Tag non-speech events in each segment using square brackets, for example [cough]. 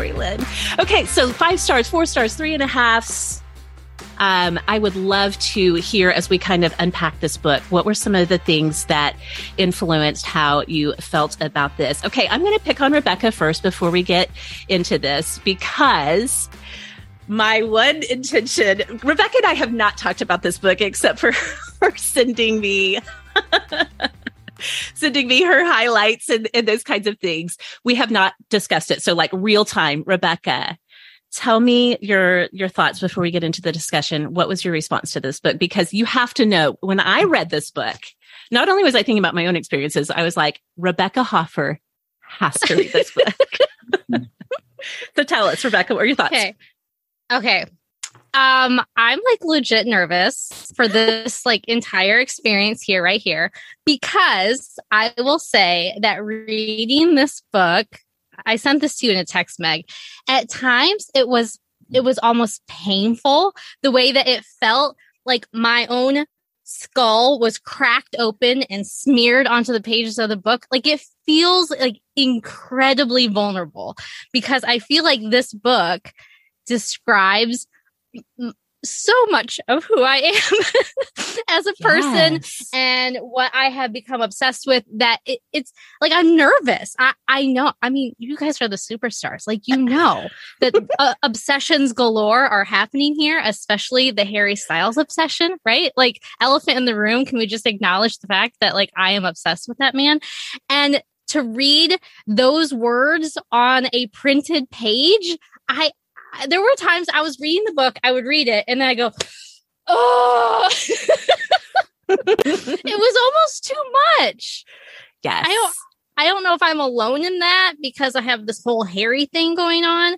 Lori Lynn. Okay, so five stars, four stars, three and a half. Um, I would love to hear as we kind of unpack this book. What were some of the things that influenced how you felt about this? Okay, I'm going to pick on Rebecca first before we get into this because my one intention, Rebecca and I have not talked about this book except for [laughs] her sending me. [laughs] sending me her highlights and, and those kinds of things. We have not discussed it. So like real time, Rebecca, tell me your your thoughts before we get into the discussion. What was your response to this book? Because you have to know when i read this book not only was i thinking about my own experiences i was like rebecca hoffer has to read this book. [laughs] So tell us rebecca what are your thoughts? Okay. Okay um i'm like legit nervous for this like entire experience here right here because i will say that reading this book I sent this to you in a text, Meg. At times it was it was almost painful the way that it felt like my own skull was cracked open and smeared onto the pages of the book. Like it feels like incredibly vulnerable because I feel like this book describes so much of who I am [laughs] as a person yes. and what I have become obsessed with that it, it's like I'm nervous. I, I know. I mean, you guys are the superstars. Like, you know that [laughs] uh, obsessions galore are happening here, especially the Harry Styles obsession, right? Like, elephant in the room. Can we just acknowledge the fact that like I am obsessed with that man? And to read those words on a printed page, I there were times I was reading the book, I would read it, and then I go, oh, [laughs] it was almost too much. Yes. I don't, I don't know if I'm alone in that because I have this whole Harry thing going on,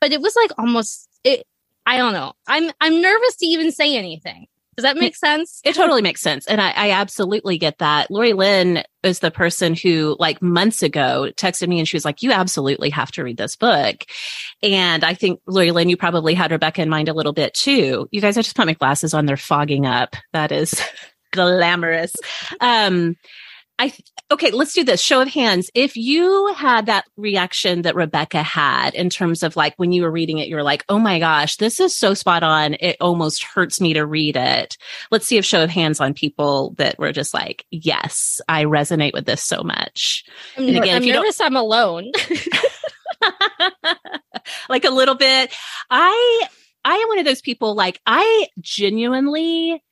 but it was like almost it. I don't know. I'm I'm nervous to even say anything. Does that make sense? It totally makes sense. And I, I, absolutely get that. Lori Lynn is the person who like months ago texted me and she was like, you absolutely have to read this book. And I think Lori Lynn, you probably had Rebecca in mind a little bit too. You guys, I just put my glasses on. They're fogging up. That is [laughs] glamorous. Um, I okay, let's do this. Show of hands. If you had that reaction that Rebecca had in terms of like when you were reading it, you're like, "Oh my gosh, this is so spot on. It almost hurts me to read it." Let's see if show of hands on people that were just like, "Yes, I resonate with this so much." I'm, and again, I'm if you nervous, I'm alone. [laughs] [laughs] like a little bit. I I am one of those people. Like I genuinely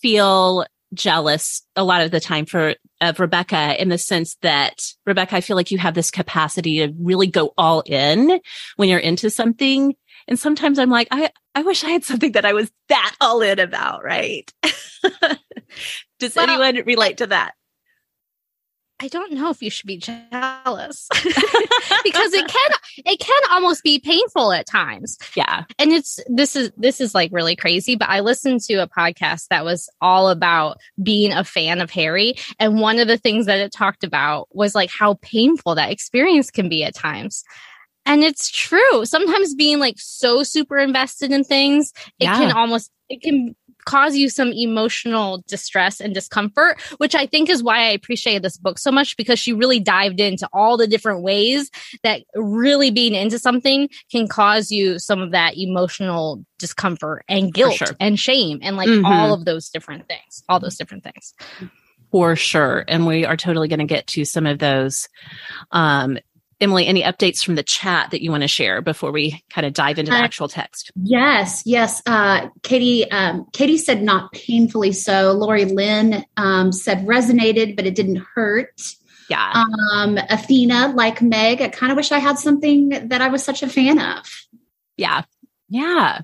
feel jealous a lot of the time for of Rebecca in the sense that Rebecca, I feel like you have this capacity to really go all in when you're into something. And sometimes I'm like, I, I wish I had something that I was that all in about, right? [laughs] Does well, anyone relate to that? I don't know if you should be jealous [laughs] because it can it can almost be painful at times. Yeah. And it's this is this is like really crazy, but I listened to a podcast that was all about being a fan of Harry and one of the things that it talked about was like how painful that experience can be at times. And it's true. Sometimes being like so super invested in things, it yeah. can almost it can cause you some emotional distress and discomfort, which I think is why I appreciated this book so much because she really dived into all the different ways that really being into something can cause you some of that emotional discomfort and guilt sure. and shame and like mm-hmm. all of those different things, all those different things. For sure. And we are totally going to get to some of those um, Emily, any updates from the chat that you want to share before we kind of dive into the uh, actual text? Yes, yes. Uh, Katie, um, Katie said not painfully so. Lori Lynn um, said resonated, but it didn't hurt. Yeah. Um, Athena, like Meg, I kind of wish I had something that I was such a fan of. Yeah. Yeah.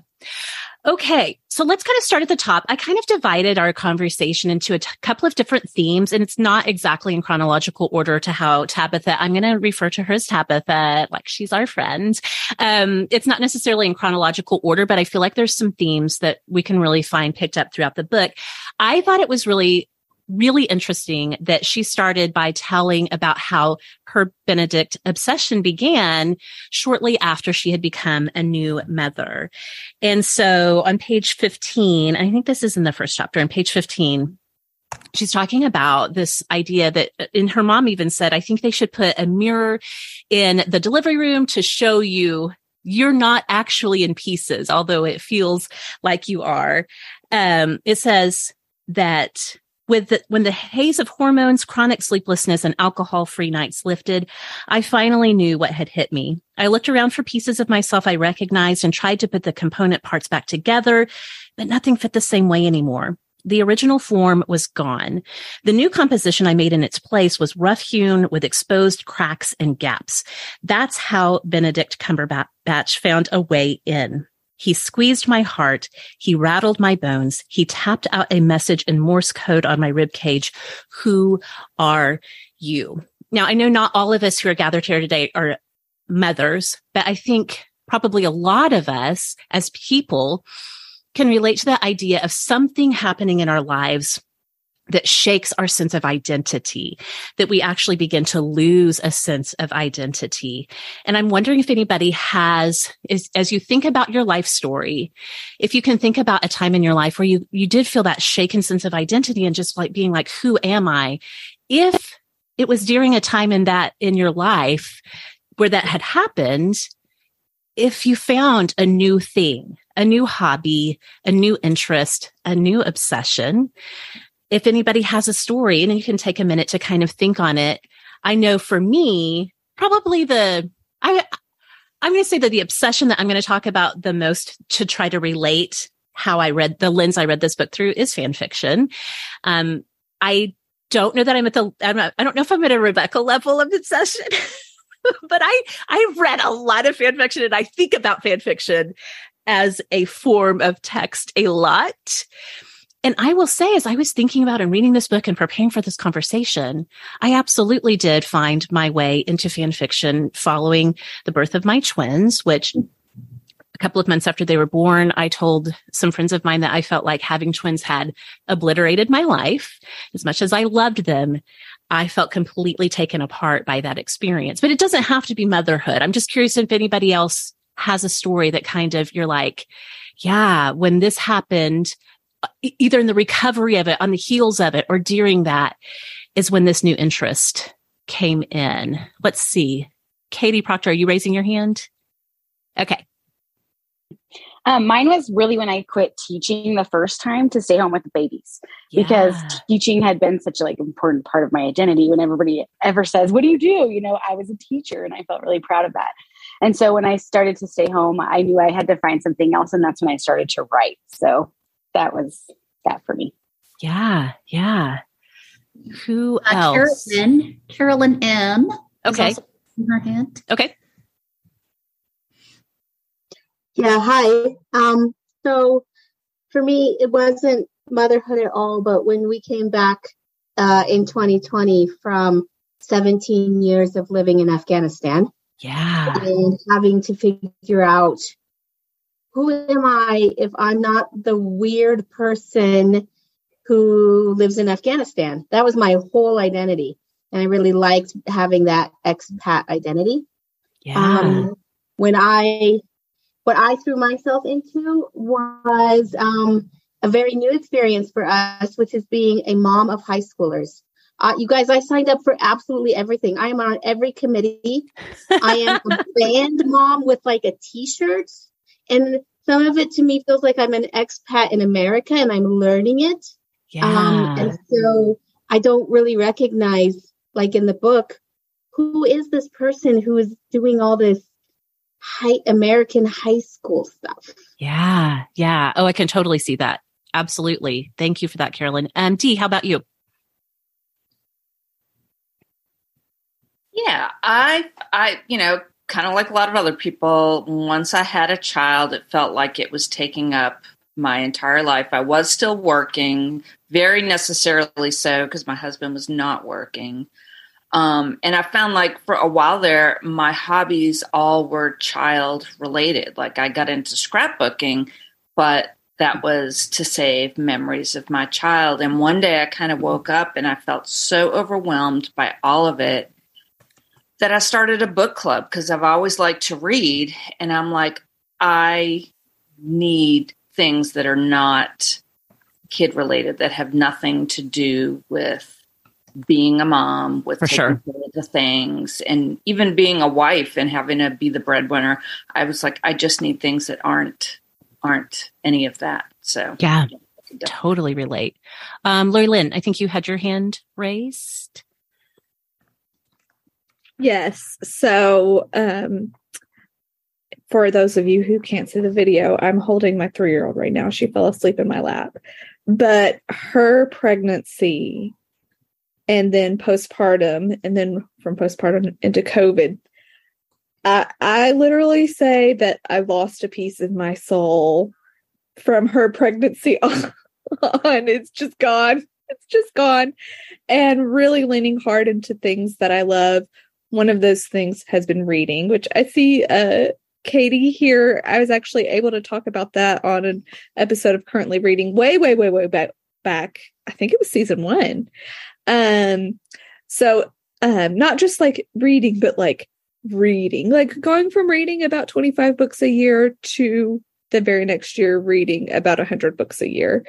Okay, so let's kind of start at the top. I kind of divided our conversation into a t- couple of different themes, and it's not exactly in chronological order to how Tabitha, I'm going to refer to her as Tabitha, like she's our friend. Um, it's not necessarily in chronological order, but I feel like there's some themes that we can really find picked up throughout the book. I thought it was really really interesting that she started by telling about how her Benedict obsession began shortly after she had become a new mother. And so on page 15, I think this is in the first chapter, on page 15, she's talking about this idea that and her mom even said i think they should put a mirror in the delivery room to show you you're not actually in pieces although it feels like you are um, it says that with the, when the haze of hormones, chronic sleeplessness, and alcohol free nights lifted, I finally knew what had hit me. I looked around for pieces of myself I recognized and tried to put the component parts back together, but nothing fit the same way anymore. The original form was gone. The new composition I made in its place was rough hewn with exposed cracks and gaps. That's how Benedict Cumberbatch found a way in. He squeezed my heart. He rattled my bones. He tapped out a message in Morse code on my rib cage. Who are you? Now, I know not all of us who are gathered here today are mothers, but I think probably a lot of us as people can relate to that idea of something happening in our lives that shakes our sense of identity, that we actually begin to lose a sense of identity. And I'm wondering if anybody has, is, as you think about your life story, if you can think about a time in your life where you, you did feel that shaken sense of identity and just like being like, who am I? If it was during a time in that, in your life where that had happened, if you found a new thing, a new hobby, a new interest, a new obsession, if anybody has a story and you can take a minute to kind of think on it. I know for me, probably the, I, I'm going to say that the obsession that I'm going to talk about the most to try to relate how I read the lens I read this book through is fan fiction. Um, I don't know that I'm at the, I'm not, I don't know if I'm at a Rebecca level of obsession. [laughs] but I I've read a lot of fan fiction and I think about fan fiction as a form of text a lot. And I will say, as I was thinking about and reading this book and preparing for this conversation, I absolutely did find my way into fan fiction following the birth of my twins, which hmm. a couple of months after they were born, I told some friends of mine that I felt like having twins had obliterated my life. As much as I loved them, I felt completely taken apart by that experience. But it doesn't have to be motherhood. I'm just curious if anybody else has a story that kind of you're like, yeah, when this happened, either in the recovery of it, on the heels of it, or during that is when this new interest came in. Let's see. Katie Proctor, are you raising your hand? Okay. Um, mine was really when I quit teaching the first time to stay home with the babies yeah. because teaching had been such a like important part of my identity. When everybody ever says, "What do you do?" You know, I was a teacher, and I felt really proud of that. And so when I started to stay home, I knew I had to find something else, and that's when I started to write. So that was that for me. Yeah, yeah. Who uh, else? Carolyn, Carolyn M. Okay. her hand. Okay. Yeah. Hi. Um. So for me, it wasn't motherhood at all, but when we came back uh, in 2020 from 17 years of living in Afghanistan. Yeah. And having to figure out who am I if I'm not the weird person who lives in Afghanistan? That was my whole identity. And I really liked having that expat identity. Yeah. Um, when I, what I threw myself into was um, a very new experience for us, which is being a mom of high schoolers. Uh, you guys, I signed up for absolutely everything. I am on every committee. I am a [laughs] band mom with like a t-shirt and some of it to me feels like I'm an expat in America and I'm learning it. Yeah. Um, and so I don't really recognize, like in the book, who is this person who is doing all this high American high school stuff? Yeah. Yeah. Oh, I can totally see that. Absolutely. Thank you for that, Carolyn. Um, Dee, how about you? Yeah, I, I, you know, kind of like a lot of other people, once I had a child, it felt like it was taking up my entire life. I was still working, very necessarily so, because my husband was not working. Um, and I found like for a while there, my hobbies all were child related. Like I got into scrapbooking, but that was to save memories of my child. And one day I kind of woke up and I felt so overwhelmed by all of it that I started a book club because I've always liked to read. And I'm like, I need things that are not kid related that have nothing to do with being a mom, with For taking sure. care of the things, and even being a wife and having to be the breadwinner. I was like, I just need things that aren't aren't any of that. So Yeah, totally relate. Um, Lori Lynn, I think you had your hand raised. Yes. So, um, for those of you who can't see the video, I'm holding my three year old right now. She fell asleep in my lap. But her pregnancy and then postpartum, and then from postpartum into COVID, I, I literally say that I lost a piece of my soul from her pregnancy [laughs] on. It's just gone. It's just gone. And really leaning hard into things that I love one of those things has been reading, which I see uh Katie here. I was actually able to talk about that on an episode of currently reading way, way, way, way back back. I think it was season one. Um so um not just like reading, but like reading, like going from reading about 25 books a year to the very next year reading about 100 books a year.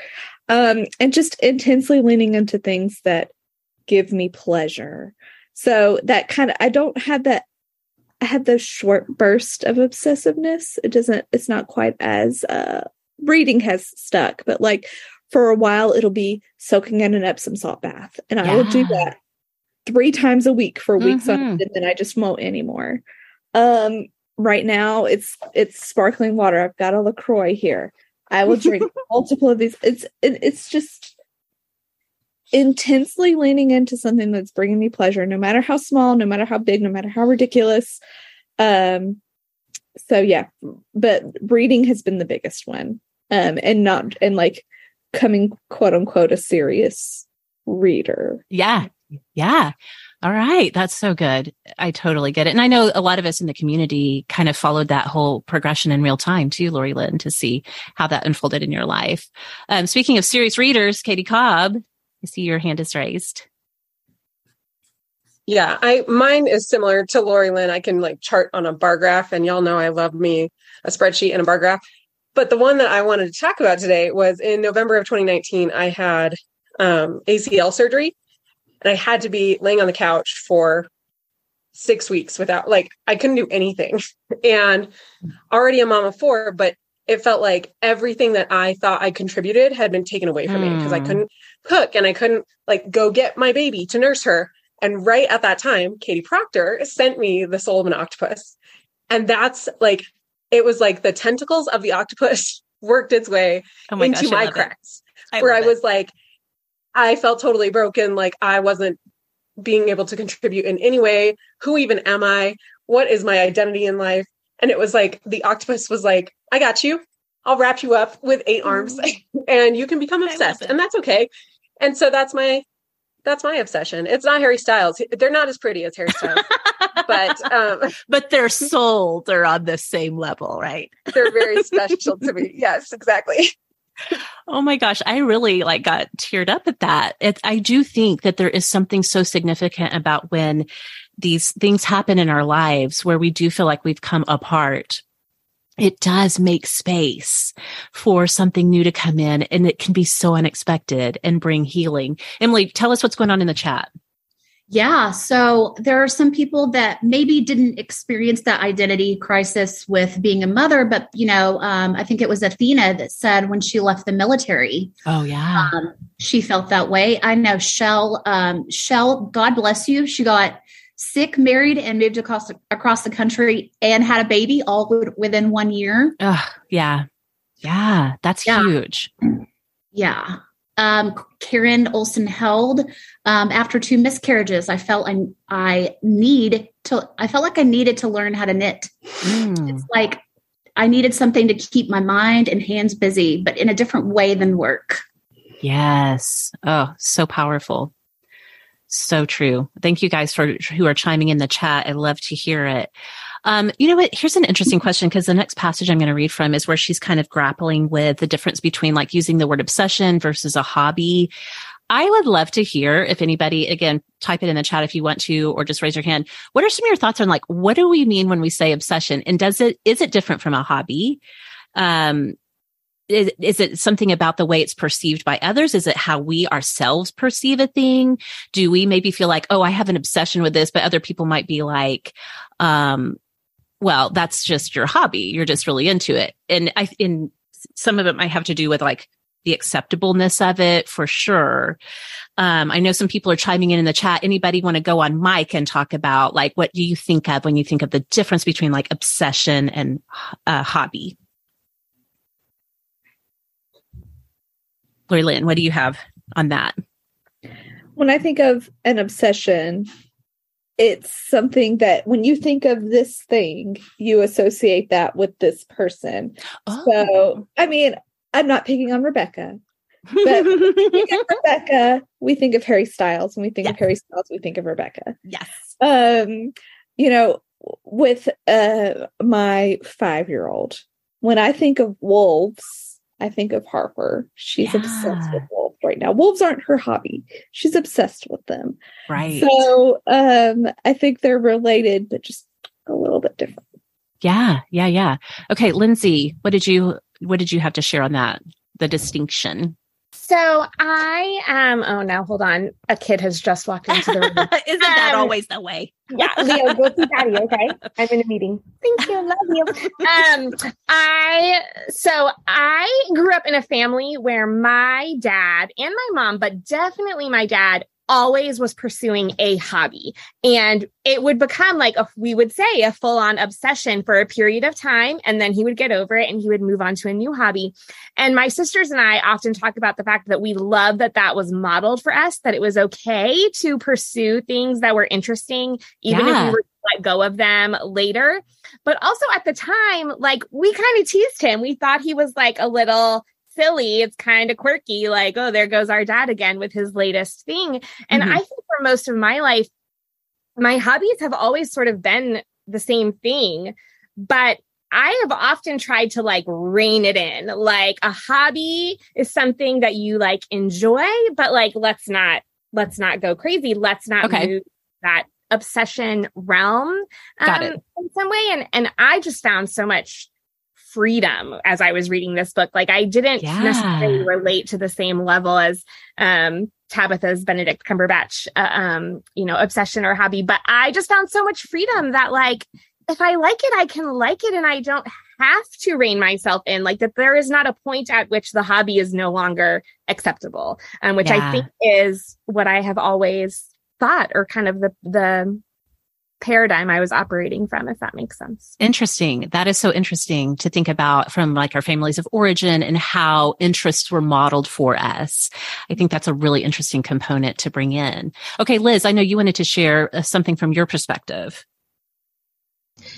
Um and just intensely leaning into things that give me pleasure. So that kind of I don't have that I had those short burst of obsessiveness. It doesn't it's not quite as uh reading has stuck, but like for a while it'll be soaking in an Epsom salt bath. And I will do that three times a week for weeks on Mhm. end, and then I just won't anymore. Um right now it's it's sparkling water. I've got a LaCroix here. I will drink [laughs] multiple of these. It's it, it's just intensely leaning into something that's bringing me pleasure no matter how small no matter how big no matter how ridiculous um so yeah but reading has been the biggest one um and not and like coming quote unquote a serious reader Yeah. Yeah. All right. That's so good. I totally get it. And I know a lot of us in the community kind of followed that whole progression in real time too, Lori Lynn, to see how that unfolded in your life. Um, speaking of serious readers, Katie Cobb, I see your hand is raised. Yeah, I mine is similar to Lori Lynn. I can like chart on a bar graph, and y'all know I love me a spreadsheet and a bar graph. But the one that I wanted to talk about today was in November of 2019. I had um, ACL surgery, and I had to be laying on the couch for six weeks without like I couldn't do anything. [laughs] And already a mom of four, but it felt like everything that I thought I contributed had been taken away from me because I Mm. couldn't cook and I couldn't like go get my baby to nurse her. And right at that time, Katie Proctor sent me the soul of an octopus. And that's like, it was like the tentacles of the octopus [laughs] worked its way Oh my into gosh. My cracks, I where I love it. was like, I felt totally broken. Like I wasn't being able to contribute in any way. Who even am I? What is my identity in life? And it was like the octopus was like, I got you. I'll wrap you up with eight arms [laughs] and you can become Mm-hmm. Obsessed. And that's okay. And so that's my that's my obsession. It's not Harry Styles. They're not as pretty as Harry Styles, [laughs] but um, but their souls are on the same level, right? [laughs] they're very special to me. Yes, exactly. Oh my gosh, I really like got teared up at that. It, I do think that there is something so significant about when these things happen in our lives where we do feel like we've come apart. It does make space for something new to come in and it can be so unexpected and bring healing. Emily, tell us what's going on in the chat. Yeah. So there are some people that maybe didn't experience that identity crisis with being a mother, but, you know, um, I think it was Athena that said when she left the military, Oh yeah. um, she felt that way. I know Shell, um, Shell, God bless you. She got sick, married, and moved across across the country and had a baby all within one year. Ugh, yeah. Yeah. That's Yeah. huge. Yeah. Um, Karen Olson held um, after two miscarriages. I felt I, I need to. I felt like I needed to learn how to knit. Mm. It's like I needed something to keep my mind and hands busy, but in a different way than work. Yes. Oh, so powerful. So true. Thank you guys for who are chiming in the chat. I love to hear it. Um, you know what? Here's an interesting question because the next passage I'm going to read from is where she's kind of grappling with the difference between like using the word obsession versus a hobby. I would love to hear if anybody, again, type it in the chat if you want to, or just raise your hand. What are some of your thoughts on like, what do we mean when we say obsession? And does it, is it different from a hobby? Um, is, is it something about the way it's perceived by others? Is it how we ourselves perceive a thing? Do we maybe feel like, oh, I have an obsession with this, but other people might be like, um, well, that's just your hobby. You're just really into it. And I, in some of it might have to do with like the acceptableness of it for sure. Um, I know some people are chiming in in the chat. Anybody want to go on mic and talk about like, what do you think of when you think of the difference between like obsession and uh, hobby? Lori Lynn, what do you have on that? When I think of an obsession, it's something that when you think of this thing, you associate that with this person. Oh. So, I mean, I'm not picking on Rebecca, but [laughs] Rebecca, we think of Harry Styles. When we think yes. of Harry Styles, we think of Rebecca. Yes. Um, you know, with uh my five year old, when I think of wolves, I think of Harper. She's yeah. obsessed with wolves right now. Wolves aren't her hobby. She's obsessed with them. Right. So um I think they're related, but just a little bit different. Yeah, yeah, yeah. Okay, Lindsay, what did you what did you have to share on that? The distinction. So I um oh now hold on. A kid has just walked into the room. [laughs] Isn't that um, always the way? yeah, [laughs] Leo, go see daddy, okay? I'm in a meeting. Thank you, love you. [laughs] Um I so I grew up in a family where my dad and my mom, but definitely my dad always was pursuing a hobby. And it would become like, a, we would say, a full on obsession for a period of time. And then he would get over it and he would move on to a new hobby. And my sisters and I often talk about the fact that we love that that was modeled for us, that it was okay to pursue things that were interesting, even yeah. if we were let go of them later. But also at the time, like we kind of teased him. We thought he was like a little silly. It's kind of quirky, like, oh, there goes our dad again with his latest thing. And mm-hmm. I think for most of my life, my hobbies have always sort of been the same thing, but I have often tried to like rein it in. Like a hobby is something that you like enjoy, but like let's not let's not go crazy. Let's not okay. move that obsession realm um, in some way. And and I just found so much freedom as I was reading this book. Like I didn't yeah. necessarily relate to the same level as um, Tabitha's Benedict Cumberbatch, uh, um, you know, obsession or hobby, but I just found so much freedom that like if I like it, I can like it, and I don't have to rein myself in. Like that, there is not a point at which the hobby is no longer acceptable, um, which yeah. I think is what I have always thought, or kind of the the paradigm I was operating from, if that makes sense. Interesting. That is so interesting to think about from like our families of origin and how interests were modeled for us. I think that's a really interesting component to bring in. Okay, Liz, I know you wanted to share uh, something from your perspective.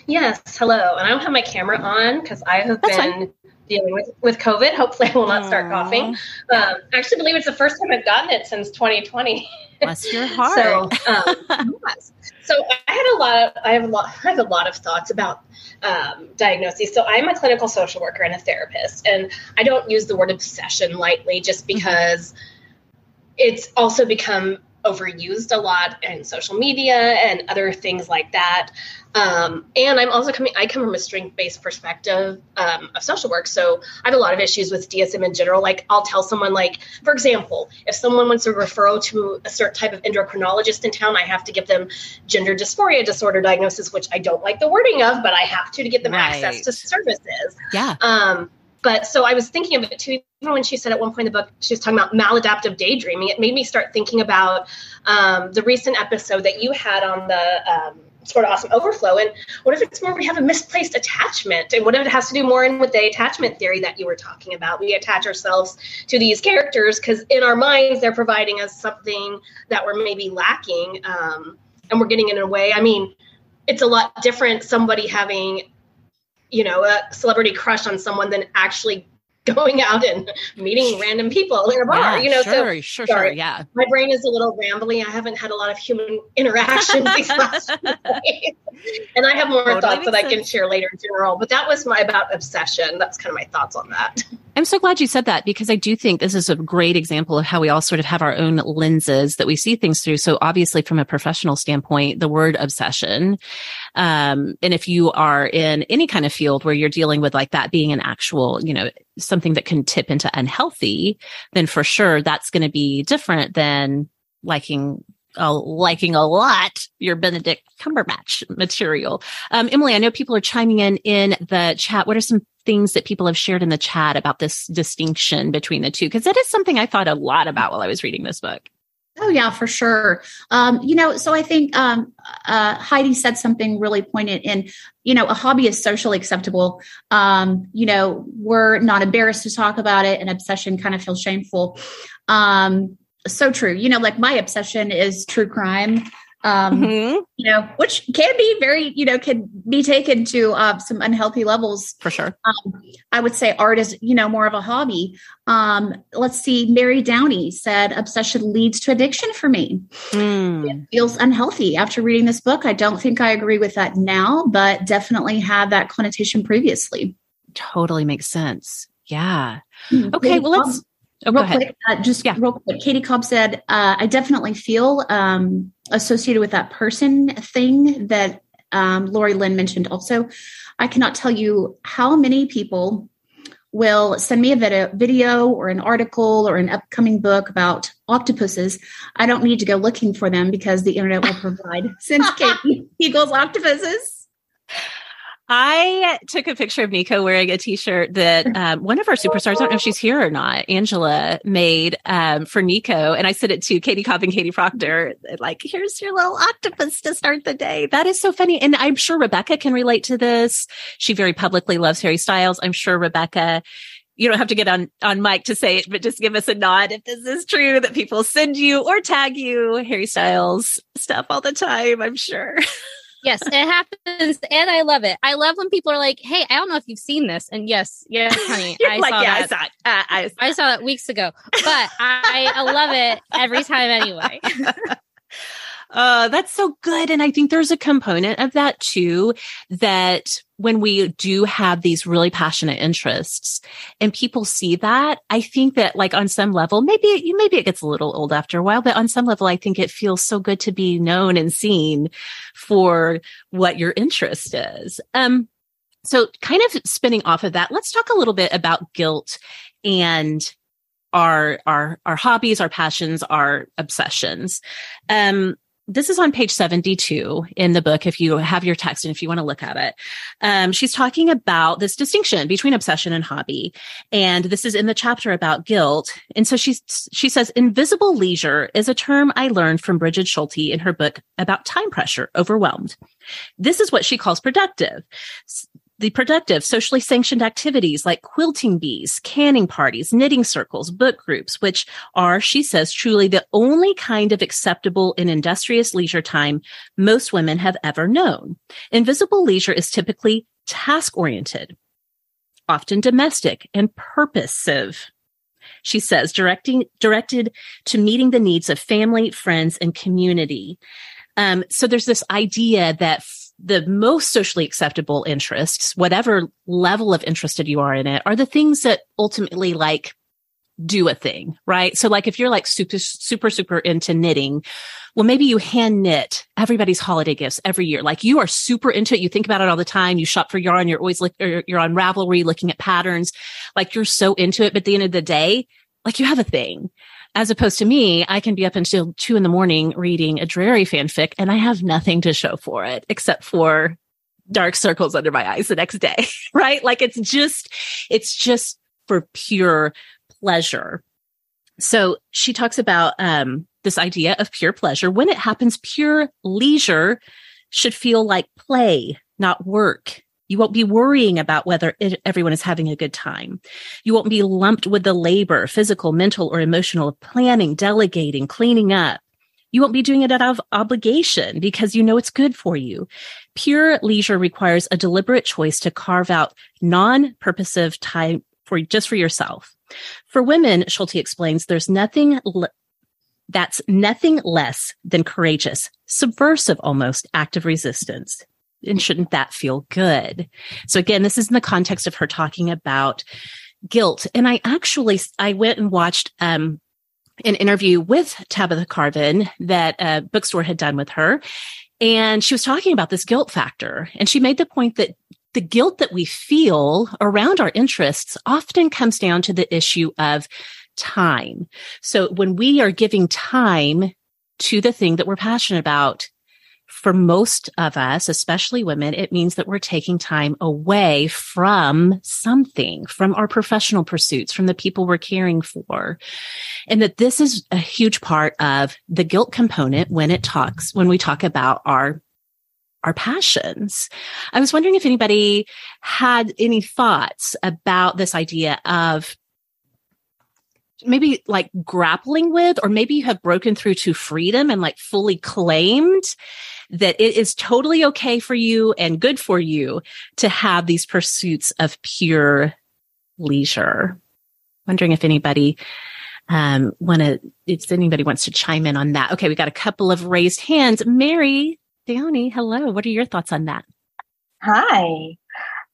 Yes, hello. And I don't have my camera on because I have that's been fine. dealing with, with COVID. Hopefully, I will not start coughing. Um, I actually believe it's the first time I've gotten it since 2020. [laughs] Bless your [laughs] heart. so, um, yes. so I had a lot of I have a lot I have a lot of thoughts about um, diagnoses. So I'm a clinical social worker and a therapist, and I don't use the word obsession lightly, just mm-hmm. because mm-hmm. it's also become overused a lot in social media and other things like that. Um, and I'm also coming, I come from a strength based perspective um, of social work. So I have a lot of issues with DSM in general. Like, I'll tell someone, like, for example, if someone wants a referral to a certain type of endocrinologist in town, I have to give them gender dysphoria disorder diagnosis, which I don't like the wording of, but I have to to get them right. access to services. Yeah. Um, but so I was thinking of it too. Even when she said at one point in the book, she was talking about maladaptive daydreaming. It made me start thinking about um, the recent episode that you had on the um, sort of awesome overflow. And what if it's more we have a misplaced attachment? And what if it has to do more in with the attachment theory that you were talking about? We attach ourselves to these characters because in our minds they're providing us something that we're maybe lacking, um, and we're getting in a way. I mean, it's a lot different somebody having you know, a celebrity crush on someone than actually [laughs] going out and meeting random people in a bar, yeah, you know. Sure, so sure, sorry, sure, yeah. My brain is a little rambly. I haven't had a lot of human [laughs] interaction these [laughs] last days. And I have more totally thoughts that sense. I can share later in general. But that was my about obsession. That's kind of my thoughts on that. I'm so glad you said that because I do think this is a great example of how we all sort of have our own lenses that we see things through. So obviously from a professional standpoint, the word obsession. Um, and if you are in any kind of field where you're dealing with like that being an actual, you know, something that can tip into unhealthy, then for sure that's going to be different than liking uh, liking a lot your Benedict Cumberbatch material. Um, Emily, I know people are chiming in in the chat. What are some things that people have shared in the chat about this distinction between the two? Because that is something I thought a lot about while I was reading this book. Oh yeah, for sure. Um, you know, so I think um, uh, Heidi said something really poignant. In you know, a hobby is socially acceptable. Um, you know, we're not embarrassed to talk about it. and obsession kind of feels shameful. Um, so true. You know, like my obsession is true crime um, mm-hmm. you know, which can be very, you know, can be taken to uh, some unhealthy levels. For sure. Um, I would say art is, you know, more of a hobby. Um, let's see, Mary Downey said obsession leads to addiction for me. Mm. It feels unhealthy after reading this book. I don't think I agree with that now, but definitely had that connotation previously. Totally makes sense. Yeah. Mm-hmm. Okay. Well, let's. Oh, real quick, uh, just yeah. real quick. Katie Cobb said, uh, "I definitely feel um, associated with that person thing that um, Lori Lynn mentioned. Also, I cannot tell you how many people will send me a video, video or an article or an upcoming book about octopuses. I don't need to go looking for them because the internet will provide. [laughs] Since Katie equals octopuses." I took a picture of Nico wearing a t-shirt that [laughs] um, one of our superstars, I don't know if she's here or not, Angela made um, for Nico. And I sent it to Katie Cobb and Katie Proctor. Like, here's your little octopus to start the day. That is so funny. And I'm sure Rebecca can relate to this. She very publicly loves Harry Styles. I'm sure Rebecca you don't have to get on on mic to say it, but just give us a nod if this is true that people send you or tag you Harry Styles stuff all the time. I'm sure. [laughs] yes, it happens, and I love it. I love when people are like, "Hey, I don't know if you've seen this," and yes, yes, [laughs] honey, I like, saw yeah, that. I saw it. Uh, I, saw I saw that weeks ago, but I, I love it every time anyway. [laughs] Uh, that's so good. And I think there's a component of that too, that when we do have these really passionate interests and people see that, I think that like on some level, maybe, you, maybe it gets a little old after a while, but on some level, I think it feels so good to be known and seen for what your interest is. Um, so kind of spinning off of that, let's talk a little bit about guilt and our our our hobbies, our passions, our obsessions. Um, this is on page 72 in the book if you have your text and if you want to look at it. Um, she's talking about this distinction between obsession and hobby. And this is in the chapter about guilt. And so she she says invisible leisure is a term i learned from brigid schulte in her book about time pressure overwhelmed. This is what she calls productive the productive, socially sanctioned activities like quilting bees, canning parties, knitting circles, book groups, which are, she says, truly the only kind of acceptable and industrious leisure time most women have ever known. Invisible leisure is typically task oriented, often domestic and purposive. She says, directing, directed to meeting the needs of family, friends, and community. Um, so there's this idea that the most socially acceptable interests, whatever level of interested you are in it, are the things that ultimately like do a thing, right? So like if you're like super, super, super into knitting, well, maybe you hand knit everybody's holiday gifts every year. Like you are super into it. You think about it all the time. You shop for yarn. You're always like, you're on Ravelry looking at patterns. Like you're so into it. But at the end of the day, like you have a thing as opposed to me, I can be up until two in the morning reading a dreary fanfic and I have nothing to show for it except for dark circles under my eyes the next day, [laughs] right? Like it's just, it's just for pure pleasure. So she talks about, um, this idea of pure pleasure. When it happens, pure leisure should feel like play, not work. You won't be worrying about whether it, everyone is having a good time. You won't be lumped with the labor, physical, mental, or emotional of planning, delegating, cleaning up. You won't be doing it out of obligation because you know it's good for you. Pure leisure requires a deliberate choice to carve out non-purposive time for just for yourself. For women, Schulte explains, there's nothing le- that's nothing less than courageous, subversive almost act of resistance and shouldn't that feel good? So again, this is in the context of her talking about guilt. And I actually, I went and watched, um, an interview with Tabitha Carvan that a bookstore had done with her. And she was talking about this guilt factor. And she made the point that the guilt that we feel around our interests often comes down to the issue of time. So when we are giving time to the thing that we're passionate about, for most of us, especially women, it means that we're taking time away from something, from our professional pursuits, from the people we're caring for. And that this is a huge part of the guilt component when it talks, when we talk about our our passions. I was wondering if anybody had any thoughts about this idea of maybe like grappling with, or maybe you have broken through to freedom and like fully claimed that it is totally okay for you and good for you to have these pursuits of pure leisure. Wondering if anybody um want to if anybody wants to chime in on that. Okay, we got a couple of raised hands. Mary Downey, hello. What are your thoughts on that? Hi.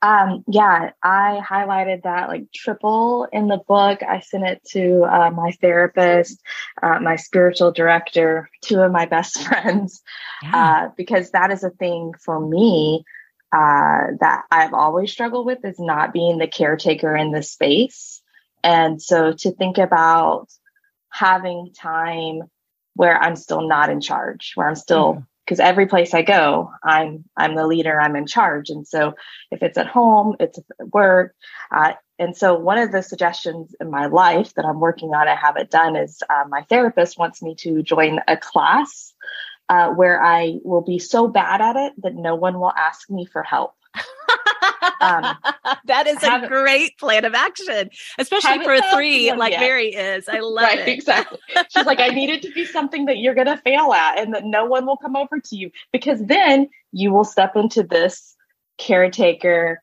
Um, yeah, I highlighted that like triple in the book. I sent it to uh, my therapist, uh, my spiritual director, two of my best [laughs] friends, yeah. uh, because that is a thing for me uh, that I've always struggled with is not being the caretaker in the space. And so to think about having time where I'm still not in charge, where I'm still because every place I go, I'm I'm the leader, I'm in charge, and so if it's at home, it's at work, uh, and so one of the suggestions in my life that I'm working on, I have it done, is uh, my therapist wants me to join a class uh, where I will be so bad at it that no one will ask me for help. Um, [laughs] that is a great plan of action, especially for a three like yet. Mary is. I love right, it. Exactly. She's like, I need it to be something that you're going to fail at and that no one will come over to you because then you will step into this caretaker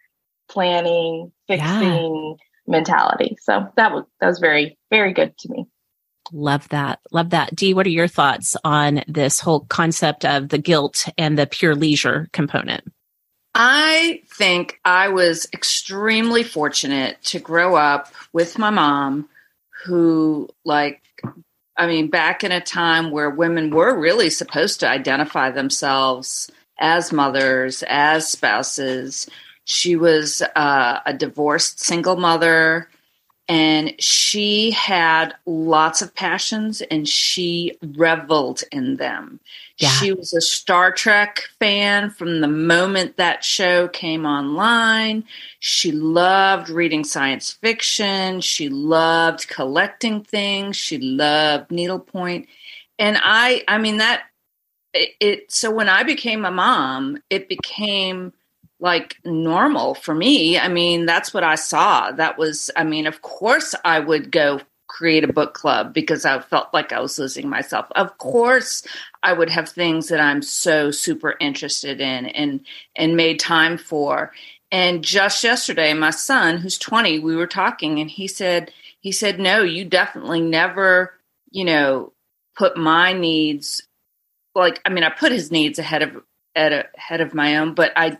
planning, fixing yeah. mentality. So that was, that was very, very good to me. Love that. Love that. Dee, what are your thoughts on this whole concept of the guilt and the pure leisure component? I think I was extremely fortunate to grow up with my mom, who, like, I mean, back in a time where women were really supposed to identify themselves as mothers, as spouses. She was uh, a divorced single mother and she had lots of passions and she reveled in them. Yeah. She was a Star Trek fan from the moment that show came online. She loved reading science fiction. She loved collecting things. She loved needlepoint. And I, I mean, that it, it so when I became a mom, it became like normal for me. I mean, that's what I saw. That was, I mean, of course I would go create a book club because I felt like I was losing myself. Of course I would have things that I'm so super interested in and and made time for. And just yesterday my son who's 20 we were talking and he said he said no, you definitely never, you know, put my needs like I mean I put his needs ahead of ahead of my own, but I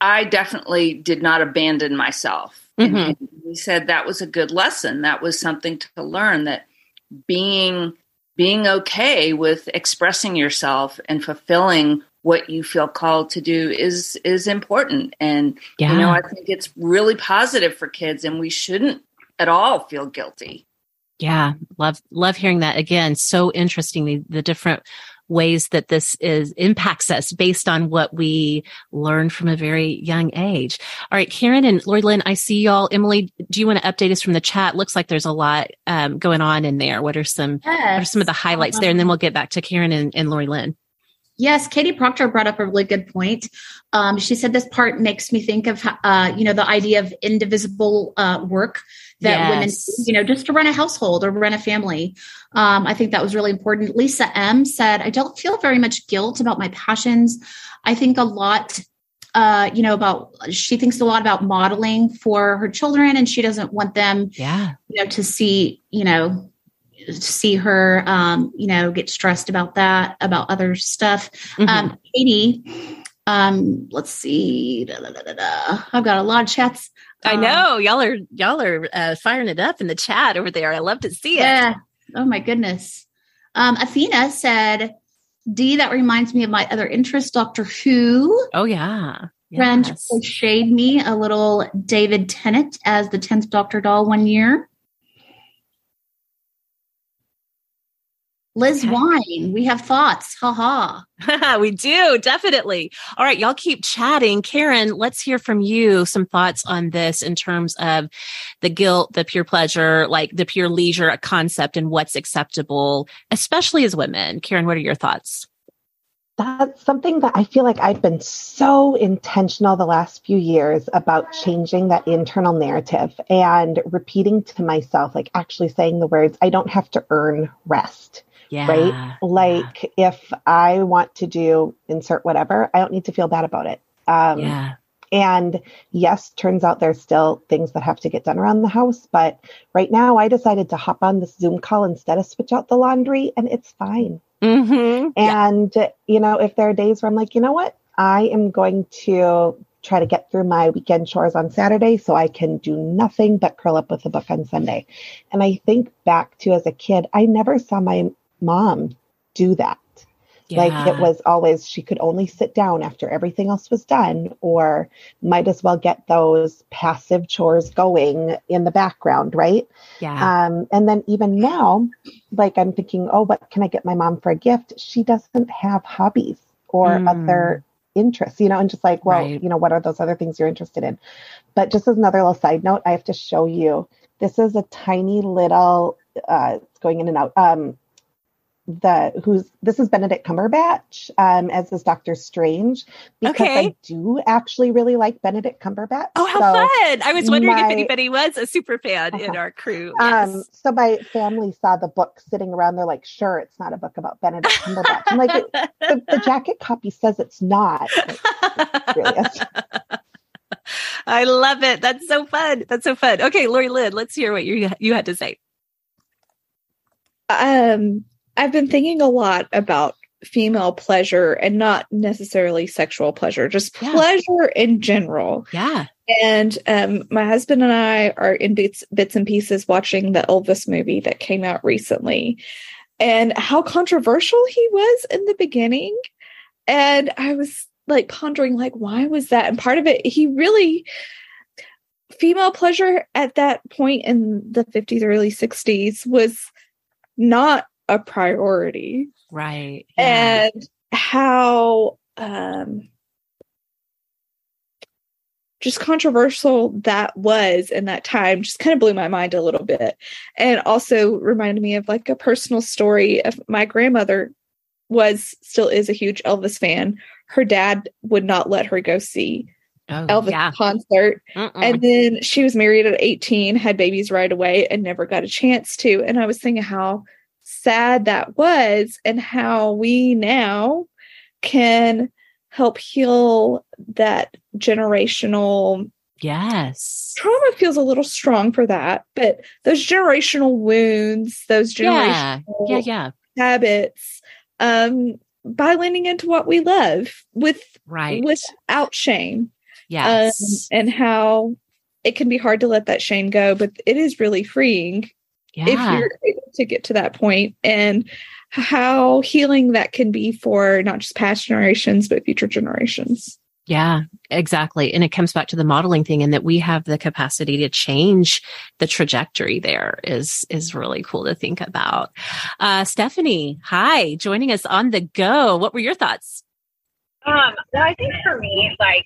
I definitely did not abandon myself. Mm-hmm. And he said that was a good lesson. That was something to learn that being being okay with expressing yourself and fulfilling what you feel called to do is is important and yeah. you know i think it's really positive for kids and we shouldn't at all feel guilty yeah love love hearing that again so interesting the, the different ways that this is impacts us based on what we learned from a very young age. All right, Karen and Lori Lynn, I see y'all. Emily, do you want to update us from the chat? Looks like there's a lot um, going on in there. What are some yes. what are some of the highlights um, there? And then we'll get back to Karen and, and Lori Lynn. Yes, Katie Proctor brought up a really good point. Um, she said this part makes me think of, uh, you know, the idea of indivisible uh, work that yes. women, you know, just to run a household or run a family. Um, I think that was really important. Lisa M said, I don't feel very much guilt about my passions. I think a lot, uh, you know, about, she thinks a lot about modeling for her children and she doesn't want them, yeah, you know, to see, you know, see her, um, you know, get stressed about that, about other stuff. Mm-hmm. Um, Katie, Um, let's see. Da, da, da, I've got a lot of chats. I Uh, know y'all are y'all are uh, firing it up in the chat over there. I love to see it. Yeah. Oh my goodness. Um, Athena said, "Dee, that reminds me of my other interest, Doctor Who." Oh yeah. Friend Yes. crocheted me a little David Tennant as the tenth Doctor doll one year. Liz Okay. Wine, we have thoughts. Ha ha. [laughs] we do definitely. All right, y'all keep chatting. Karen, let's hear from you some thoughts on this in terms of the guilt, the pure pleasure, like the pure leisure concept and what's acceptable, especially as women. Karen, what are your thoughts? That's something that I feel like I've been so intentional the last few years about changing that internal narrative and repeating to myself, like actually saying the words, I don't have to earn rest. Yeah. Right? Like if I want to do insert whatever, I don't need to feel bad about it. Um, yeah. And yes, turns out there's still things that have to get done around the house. But right now, I decided to hop on this Zoom call instead of switch out the laundry, and it's fine. Mm-hmm. And, you know, if there are days where I'm like, you know what, I am going to try to get through my weekend chores on Saturday so I can do nothing but curl up with a book on Sunday. And I think back to as a kid, I never saw my mom do that. Like it was always, she could only sit down after everything else was done, or might as well get those passive chores going in the background, right? Yeah. Um, and then even now, like I'm thinking, oh, what can I get my mom for a gift? She doesn't have hobbies or Mm. other interests, you know, and just like, well, Right. you know, what are those other things you're interested in? But just as another little side note, I have to show you. This is a tiny little. Uh, it's going in and out. Um, the who's this is Benedict Cumberbatch um, as this Doctor Strange because Okay. I do actually really like Benedict Cumberbatch. Oh, how So, fun. I was wondering my- if anybody was a super fan in [laughs] our crew. um, so my family saw the book sitting around. They're like, "Sure, it's not a book about Benedict Cumberbatch." I'm like, "It- the, the [laughs] jacket copy says it's not. It really is. I love it. That's so fun. That's so fun. Okay, Lori Lynn, let's hear what you you had to say. um i've been thinking a lot about female pleasure and not necessarily sexual pleasure just Yeah. pleasure in general Yeah. and um my husband and i are in bits bits and pieces watching the elvis movie that came out recently and how controversial he was in the beginning and i was like pondering like why was that and part of it he really female pleasure at that point in the 50s early 60s was not a priority Right. Yeah. and how um just controversial that was in that time just kind of blew my mind a little bit and also reminded me of like a personal story of my grandmother was still is a huge elvis fan her dad would not let her go see oh, elvis yeah. concert and then she was married at 18, had babies right away, and never got a chance to. And I was thinking how sad that was, and how we now can help heal that generational yes. trauma. Feels a little strong for that, but those generational wounds, those Yeah. generational Yeah. Yeah. habits, um, by leaning into what we love with Right. without shame yes. um, and how it can be hard to let that shame go, but it is really freeing if you're able to get to that point and how healing that can be for not just past generations, but future generations. Yeah, exactly. And it comes back to the modeling thing and that we have the capacity to change the trajectory there is, is really cool to think about. Uh, Stephanie, hi, joining us on the go. What were your thoughts? Um, well, I think for me, like,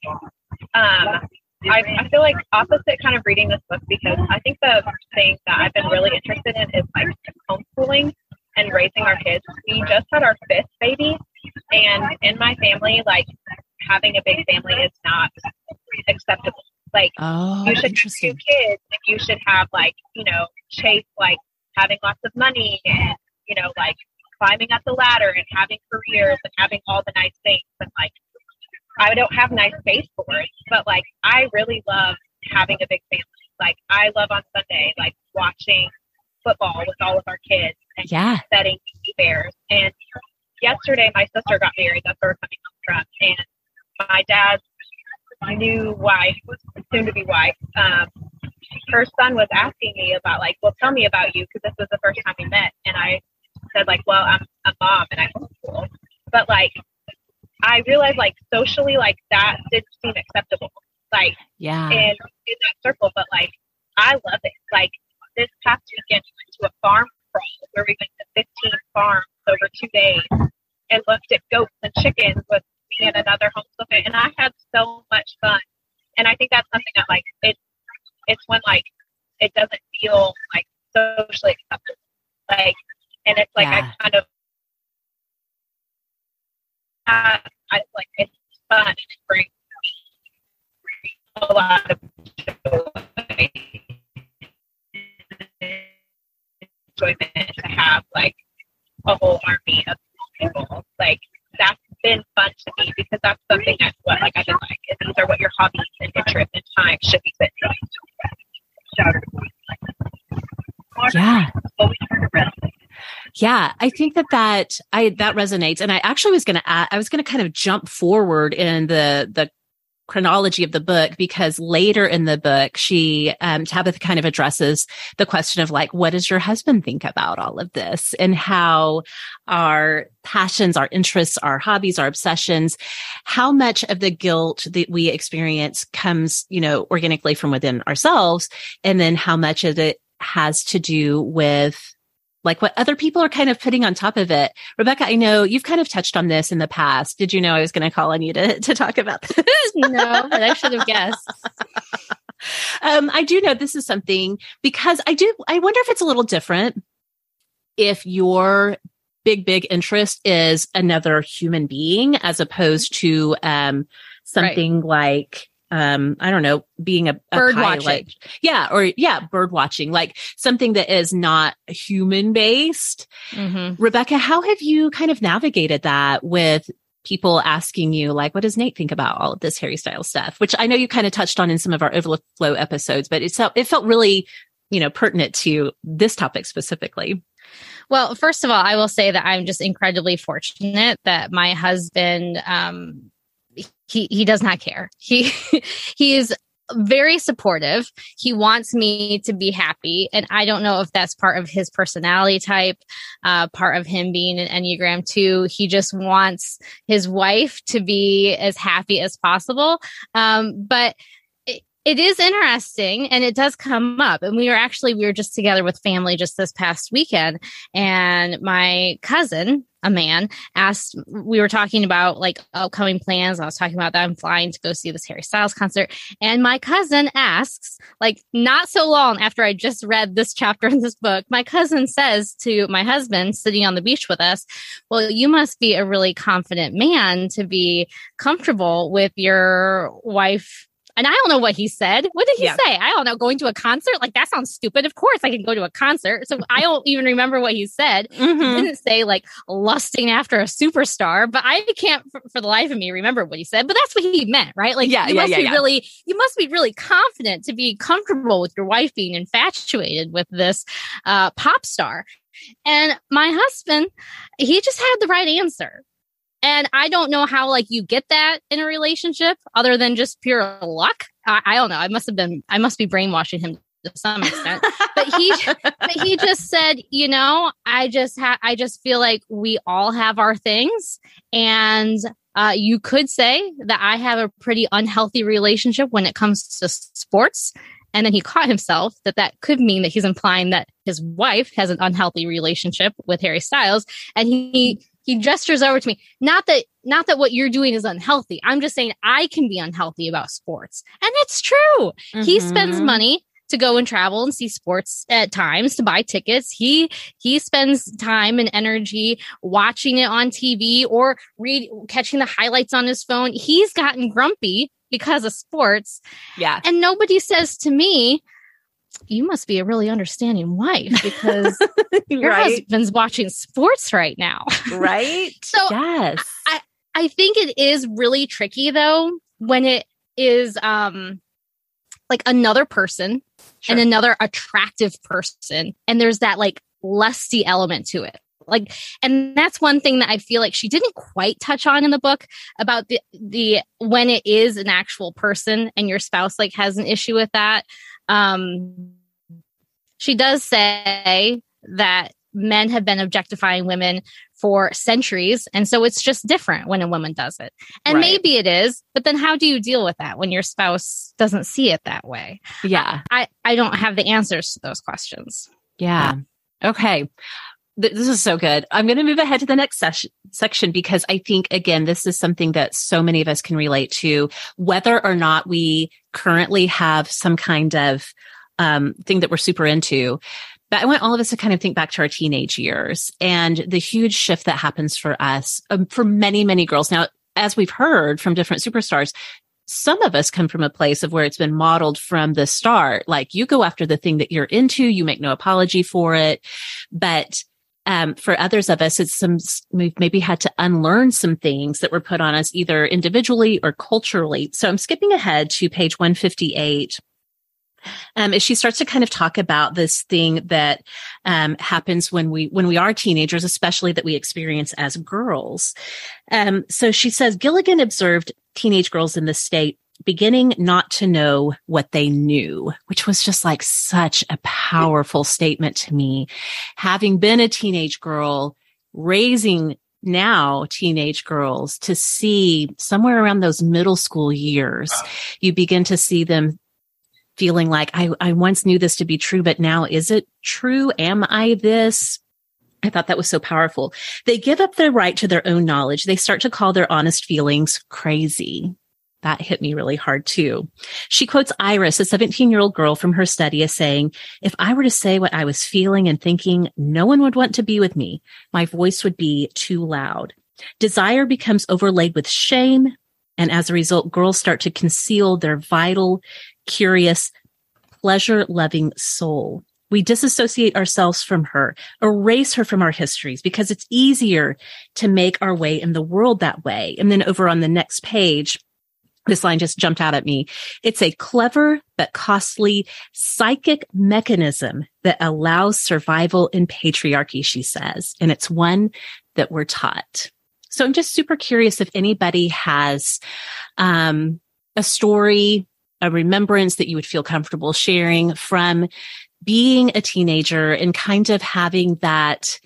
um, I, I feel like opposite kind of reading this book because I think the thing that I've been really interested in is like homeschooling and raising our kids. We just had our fifth baby, and in my family, like having a big family is not acceptable. Like Oh, you should have two kids and you should have like you know chase like having lots of money and you know like climbing up the ladder and having careers and having all the nice things and like i don't have nice it but like i really love having a big family. Like i love on sunday like watching football with all of our kids and Yeah. setting bears. And yesterday my sister got married that's we're coming home from and my dad's my new wife, soon to be wife, um, her son was asking me about like, well, tell me about you because this was the first time we met, and I said like, well, I'm a mom and I homeschool, but like, I realized like socially like that didn't seem acceptable, like yeah, in in that circle, but like I love it. Like this past weekend, we went to a farm crawl where we went to 15 farms over two days and looked at goats and chickens with me and another homeschooler, and I had so much fun. And I think that's something that like it it's when like it doesn't feel like socially acceptable. Like and it's like Yeah. I kind of I like it's fun and it brings a lot of joy enjoyment to have like a whole army of people. Like that's been fun to me because that's something that's what like I just like is these are what your hobbies and interests and time should be spent Yeah. Yeah, I think that that I that resonates, and I actually was going to I was going to kind of jump forward in the the chronology of the book because later in the book she um, tabitha kind of addresses the question of like what does your husband think about all of this and how our passions our interests our hobbies our obsessions how much of the guilt that we experience comes you know organically from within ourselves and then how much of it has to do with like what other people are kind of putting on top of it. Rebecca, I know you've kind of touched on this in the past. Did you know I was going to call on you to, to talk about this? [laughs] no, but I should have guessed. [laughs] um, I do know this is something because I do, I wonder if it's a little different if your big, big interest is another human being as opposed to um, something like, um, I don't know, being a, a Bird pilot. watching. Yeah. Or yeah, bird watching, like something that is not human based. Mm-hmm. Rebecca, how have you kind of navigated that with people asking you, like, what does Nate think about all of this Harry Styles stuff? Which I know you kind of touched on in some of our overflow episodes, but it felt, it felt really, you know, pertinent to this topic specifically. Well, first of all, I will say that I'm just incredibly fortunate that my husband, um, he he does not care. He [laughs] he is very supportive. He wants me to be happy, and I don't know if that's part of his personality type, uh, part of him being an Enneagram two. He just wants his wife to be as happy as possible. Um, but it, is interesting and it does come up. And we were actually we were just together with family just this past weekend. And my cousin a man asked we were talking about like upcoming plans. I was talking about that i'm flying to go see this harry styles concert. And my cousin asks like not so long after i just read this chapter in this book my cousin says to my husband sitting on the beach with us well you must be a really confident man to be comfortable with your wife and I don't know what he said. What did he Yeah. say? I don't know. Going to a concert? Like, that sounds stupid. Of course I can go to a concert. So I [laughs] don't even remember what he said. He Mhm. didn't say like lusting after a superstar, but I can't for, for the life of me remember what he said. But that's what he meant, right? Like, Yeah, you yeah, must yeah, be really, you must be really confident to be comfortable with your wife being infatuated with this uh, pop star. And my husband, he just had the right answer. And I don't know how like you get that in a relationship other than just pure luck. I, I don't know. I must have been I must be brainwashing him to some extent. but he [laughs] but he just said, you know, I just ha- I just feel like we all have our things and uh, you could say that I have a pretty unhealthy relationship when it comes to sports. And then he caught himself that that could mean that he's implying that his wife has an unhealthy relationship with Harry Styles. And he he gestures over to me. Not that not that what you're doing is unhealthy. I'm just saying I can be unhealthy about sports. And it's true. He spends Mhm. money to go and travel and see sports at times to buy tickets. He he spends time and energy watching it on TV or read catching the highlights on his phone. He's gotten grumpy because of sports. Yeah. And nobody says to me, you must be a really understanding wife because [laughs] your right. husband's watching sports right now. Right. [laughs] So yes. I, I think it is really tricky though when it is um like another person Sure. and another attractive person and there's that like lusty element to it like and that's one thing that i feel like she didn't quite touch on in the book about the the when it is an actual person and your spouse like has an issue with that um she does say that men have been objectifying women for centuries and so it's just different when a woman does it and Right. maybe it is but then how do you deal with that when your spouse doesn't see it that way Yeah. i i don't have the answers to those questions Yeah. Okay. Th- This is so good. I'm going to move ahead to the next session, section because I think, again, this is something that so many of us can relate to, whether or not we currently have some kind of um, thing that we're super into. But I want all of us to kind of think back to our teenage years and the huge shift that happens for us, um, for many, many girls. Now, as we've heard from different superstars, some of us come from a place of where it's been modeled from the start. Like you go after the thing that you're into, you make no apology for it. But um, for others of us, it's some, we've maybe had to unlearn some things that were put on us either individually or culturally. So I'm skipping ahead to page 158. Um, as she starts to kind of talk about this thing that um, happens when we when we are teenagers, especially that we experience as girls. Um, so she says Gilligan observed teenage girls in the state beginning not to know what they knew, which was just like such a powerful statement to me. Having been a teenage girl, raising now teenage girls to see somewhere around those middle school years, you begin to see them feeling like I, I once knew this to be true, but now is it true? Am I this? I thought that was so powerful. They give up their right to their own knowledge. They start to call their honest feelings crazy. That hit me really hard too. She quotes Iris, a 17 year old girl from her study as saying, if I were to say what I was feeling and thinking, no one would want to be with me. My voice would be too loud. Desire becomes overlaid with shame. And as a result, girls start to conceal their vital, curious, pleasure loving soul. We disassociate ourselves from her, erase her from our histories because it's easier to make our way in the world that way. And then over on the next page, this line just jumped out at me. It's a clever but costly psychic mechanism that allows survival in patriarchy, she says. And it's one that we're taught. So I'm just super curious if anybody has um, a story, a remembrance that you would feel comfortable sharing from being a teenager and kind of having that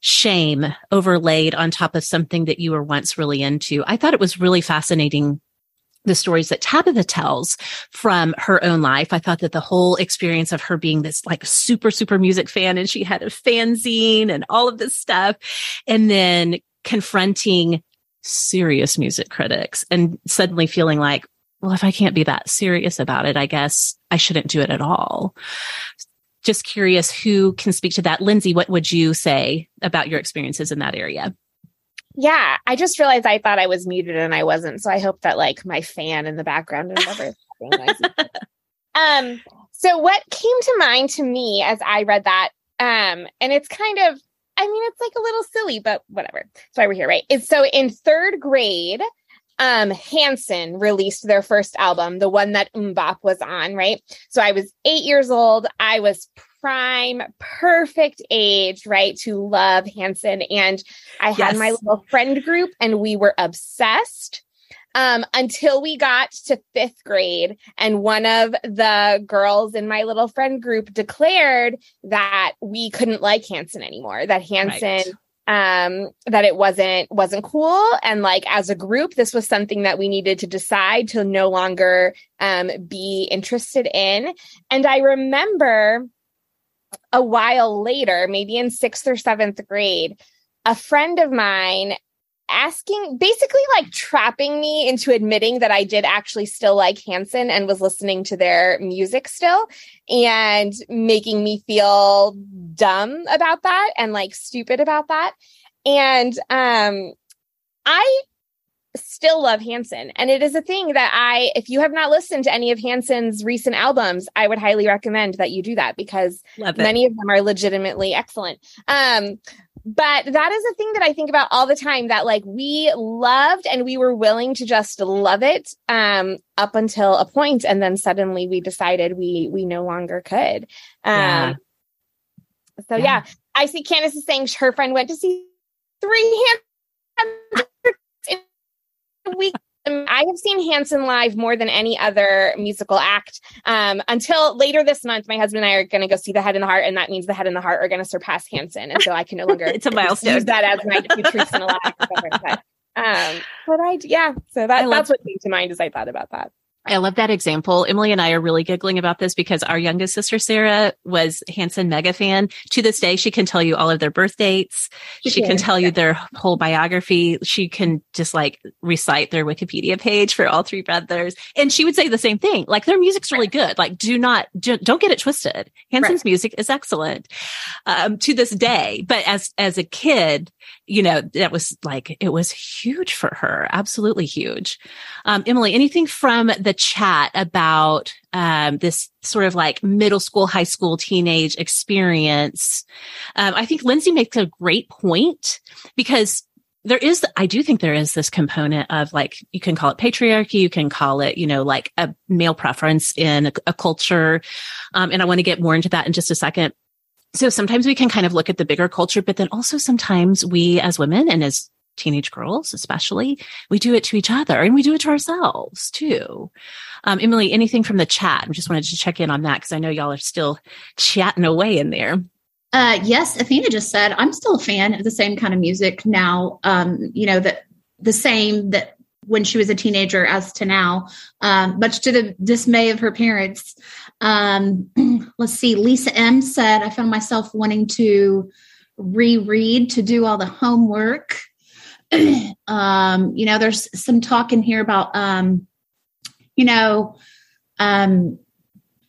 shame overlaid on top of something that you were once really into. I thought it was really fascinating the stories that Tabitha tells from her own life. I thought that the whole experience of her being this like super, super music fan and she had a fanzine and all of this stuff. And then confronting serious music critics and suddenly feeling like, well, if I can't be that serious about it, I guess I shouldn't do it at all. Just curious who can speak to that. Lindsay, what would you say about your experiences in that area? Yeah, I just realized I thought I was muted and I wasn't. So I hope that like my fan in the background and whatever is being noisy. [laughs] Um, so what came to mind to me as I read that, um, and it's kind of, I mean, it's like a little silly, but whatever. That's why we're here, right? It's so in third grade, um, Hanson released their first album, the one that MMMBop was on, right? So I was eight years old. I was prime, perfect age, right, to love Hanson. And I had Yes. my little friend group and we were obsessed um, until we got to fifth grade. And one of the girls in my little friend group declared that we couldn't like Hanson anymore, that Hanson. Um, that it wasn't wasn't cool, and like as a group, this was something that we needed to decide to no longer um, be interested in. And I remember a while later, maybe in sixth or seventh grade, a friend of mine asking, basically like trapping me into admitting that I did actually still like Hanson and was listening to their music still and making me feel dumb about that and like stupid about that. And um I still love Hanson. And it is a thing that I, if you have not listened to any of Hanson's recent albums, I would highly recommend that you do that because many of them are legitimately excellent. Um, but that is a thing that I think about all the time that like we loved and we were willing to just love it um up until a point and then suddenly we decided we we no longer could. Um Yeah. So yeah. yeah, I see Candace is saying her friend went to see three hands in a week. I have seen Hanson live more than any other musical act. Um, until later this month, my husband and I are going to go see The Head and the Heart, and that means The Head and the Heart are going to surpass Hanson, and so I can no longer. [laughs] it's a milestone. Use that as my and a lot. [laughs] But, um, but I yeah, so that, that's what came to mind as I thought about that. I love that example. Emily and I are really giggling about this because our youngest sister, Sarah, was Hanson mega fan. To this day, she can tell you all of their birth dates. She, she can tell you their whole biography. She can just like recite their Wikipedia page for all three brothers. And she would say the same thing. Like their music's really good. Like do not, do, not get it twisted. Hanson's right. music is excellent. Um, to this day. But as, as a kid, you know, that was like, it was huge for her. Absolutely huge. Um, Emily, anything from the chat about, um, this sort of like middle school, high school, teenage experience? Um, I think Lindsay makes a great point because there is, I do think there is this component of like, you can call it patriarchy, you can call it, you know, like a male preference in a, a culture. Um, and I want to get more into that in just a second so sometimes we can kind of look at the bigger culture, but then also sometimes we as women and as teenage girls, especially, we do it to each other and we do it to ourselves too. Um, Emily, anything from the chat? I just wanted to check in on that because I know y'all are still chatting away in there. Uh, yes, Athena just said, I'm still a fan of the same kind of music now. Um, you know, that the same that when she was a teenager as to now, um, much to the dismay of her parents. Um, [clears throat] let's see, Lisa M said, I found myself wanting to reread to do all the homework. [clears throat] um, you know, there's some talk in here about, um, you know, um,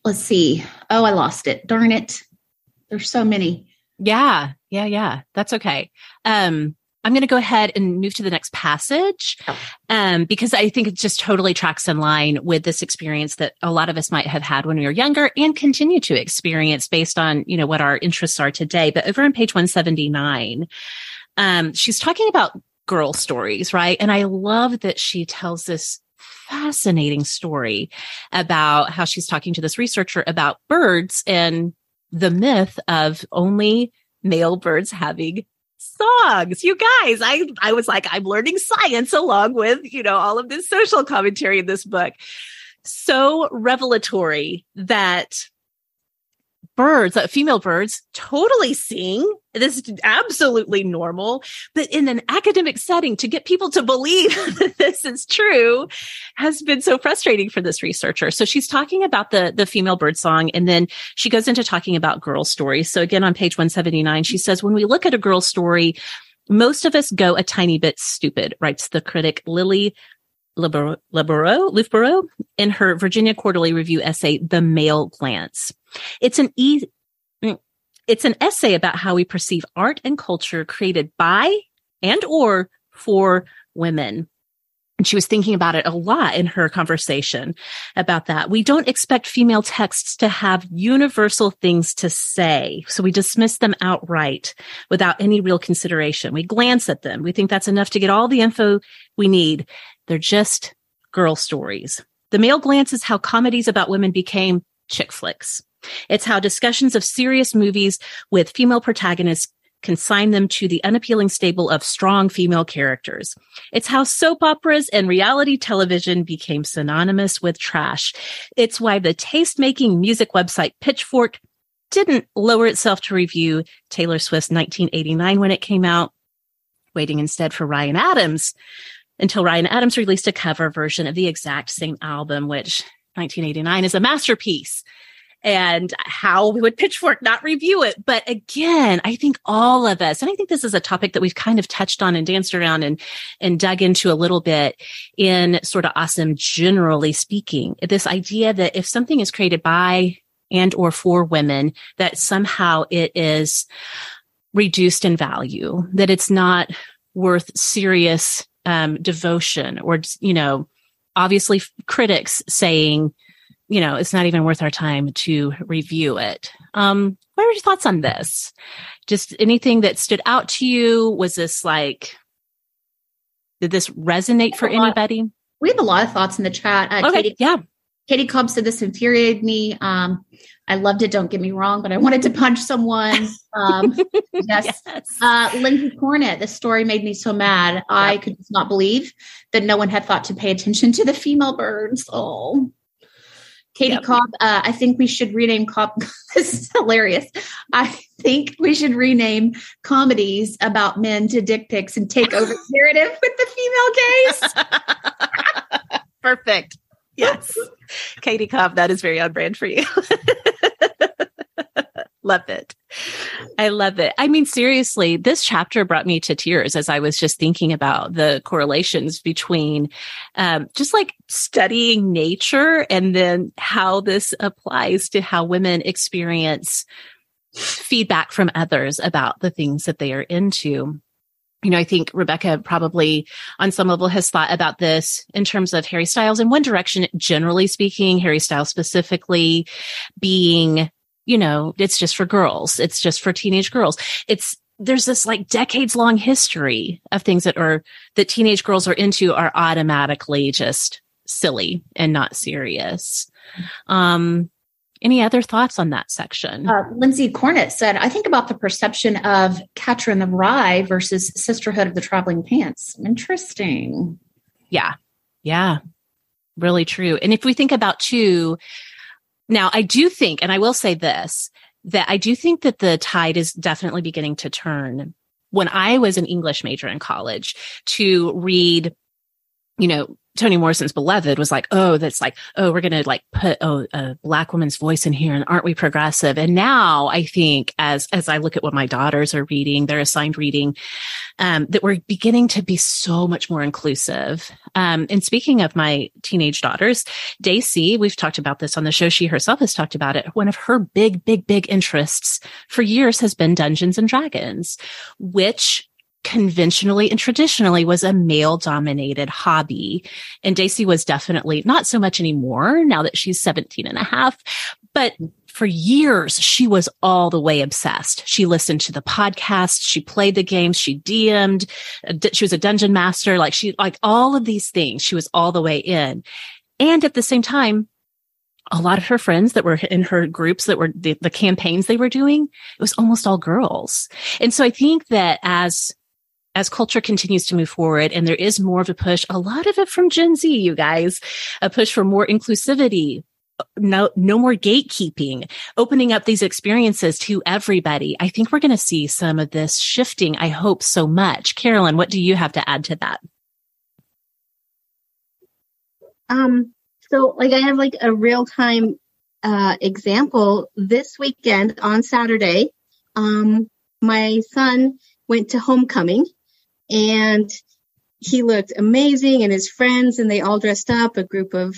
let's see. Oh, I lost it. Darn it. There's so many. Yeah. Yeah. Yeah. That's okay. Um, I'm going to go ahead and move to the next passage um, because I think it just totally tracks in line with this experience that a lot of us might have had when we were younger and continue to experience based on, you know, what our interests are today. But over on page 179, um, she's talking about girl stories, right? And I love that she tells this fascinating story about how she's talking to this researcher about birds and the myth of only male birds having songs. You guys, I I was like, I'm learning science along with, you know, all of this social commentary in this book. So revelatory that birds, uh, female birds, totally sing. This is absolutely normal. But in an academic setting, to get people to believe [laughs] that this is true has been so frustrating for this researcher. So she's talking about the, the female bird song, and then she goes into talking about girl stories. So again, on page 179, she says, when we look at a girl story, most of us go a tiny bit stupid, writes the critic Lili Loofbourow, in her Virginia Quarterly Review essay, The Male Glance. It's an e- mm, it's an essay about how we perceive art and culture created by and or for women. And she was thinking about it a lot in her conversation about that. We don't expect female texts to have universal things to say. So we dismiss them outright without any real consideration. We glance at them. We think that's enough to get all the info we need. They're just girl stories. The male glance is how comedies about women became chick flicks. It's how discussions of serious movies with female protagonists consign them to the unappealing stable of strong female characters. It's how soap operas and reality television became synonymous with trash. It's why the taste making music website Pitchfork didn't lower itself to review Taylor Swift's 1989 when it came out, waiting instead for Ryan Adams until Ryan Adams released a cover version of the exact same album, which 1989 is a masterpiece. And how we would Pitchfork not review it? But again, I think all of us, and I think this is a topic that we've kind of touched on and danced around and, and dug into a little bit in sort of awesome, generally speaking, this idea that if something is created by and or for women, that somehow it is reduced in value, that it's not worth serious um, devotion or, you know, obviously critics saying, you know, it's not even worth our time to review it. Um, what are your thoughts on this? Just anything that stood out to you? Was this like, did this resonate for anybody? we have a lot of thoughts in the chat. Uh, okay, Katie, yeah. Katie Cobb said this infuriated me. Um, I loved it. Don't get me wrong, but I wanted to punch someone. Um, [laughs] yes. yes. Uh, Lindsay Cornett, this story made me so mad. Yep. I could not believe that no one had thought to pay attention to the female birds. Oh, Katie yep. Cobb, uh, I think we should rename Cobb. [laughs] this is hilarious. I think we should rename comedies about men to dick pics and take over the [laughs] narrative with the female gaze. Perfect. Yes. [laughs] Katie Cobb, that is very on brand for you. [laughs] love it. I love it. I mean, seriously, this chapter brought me to tears as I was just thinking about the correlations between um, just like studying nature and then how this applies to how women experience feedback from others about the things that they are into you know, I think Rebecca probably on some level has thought about this in terms of Harry Styles in one direction, generally speaking, Harry Styles specifically being, you know, it's just for girls. It's just for teenage girls. It's, there's this like decades long history of things that are, that teenage girls are into are automatically just silly and not serious. Um, any other thoughts on that section? Uh, Lindsay Cornett said, I think about the perception of Catcher in the Rye versus Sisterhood of the Traveling Pants. Interesting. Yeah. Yeah. Really true. And if we think about too, now I do think, and I will say this, that I do think that the tide is definitely beginning to turn. When I was an English major in college to read, you know, Toni Morrison's beloved was like, oh, that's like, oh, we're going to like put a black woman's voice in here. And aren't we progressive? And now I think as, as I look at what my daughters are reading, they're assigned reading, um, that we're beginning to be so much more inclusive. Um, and speaking of my teenage daughters, Daisy, we've talked about this on the show. She herself has talked about it. One of her big, big, big interests for years has been Dungeons and Dragons, which conventionally and traditionally was a male dominated hobby. And Daisy was definitely not so much anymore now that she's 17 and a half, but for years, she was all the way obsessed. She listened to the podcast. She played the games. She DM'd. She was a dungeon master. Like she, like all of these things, she was all the way in. And at the same time, a lot of her friends that were in her groups that were the, the campaigns they were doing, it was almost all girls. And so I think that as as culture continues to move forward and there is more of a push, a lot of it from Gen Z, you guys, a push for more inclusivity, no, no more gatekeeping, opening up these experiences to everybody. I think we're going to see some of this shifting. I hope so much. Carolyn, what do you have to add to that? Um, so like I have like a real time, uh, example this weekend on Saturday. Um, my son went to homecoming and he looked amazing and his friends and they all dressed up a group of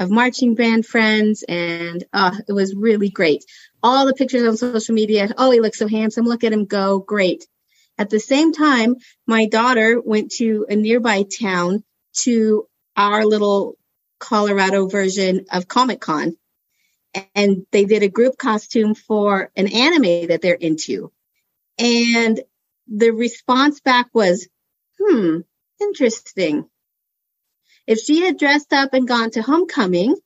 of marching band friends and uh, it was really great. All the pictures on social media oh he looks so handsome look at him go great. At the same time my daughter went to a nearby town to our little colorado version of comic con and they did a group costume for an anime that they're into. And the response back was, hmm, interesting. If she had dressed up and gone to homecoming,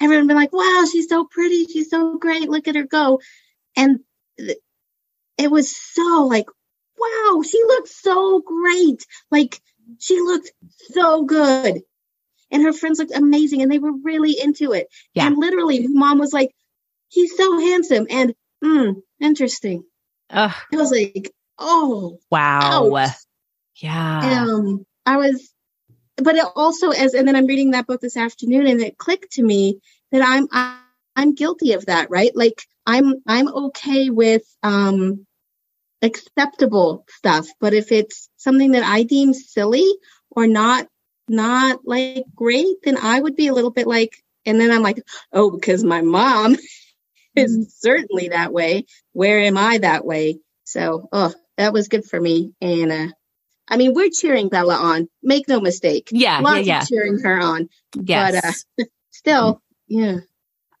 everyone would be like, wow, she's so pretty. She's so great. Look at her go. And it was so like, wow, she looked so great. Like she looked so good. And her friends looked amazing and they were really into it. Yeah. And literally, mom was like, he's so handsome and, hmm, interesting. Ugh. It was like, oh wow. ouch. yeah. Um i was but it also as and then i'm reading that book this afternoon and it clicked to me that i'm i'm guilty of that right? Like i'm i'm okay with um acceptable stuff but if it's something that i deem silly or not not like great then i would be a little bit like and then i'm like oh because my mom [laughs] is mm-hmm. certainly that way. Where am i that way? So oh that was good for me. And uh, I mean, we're cheering Bella on. Make no mistake. Yeah, Lots yeah, yeah. cheering her on. Yes. But uh, [laughs] still, yeah.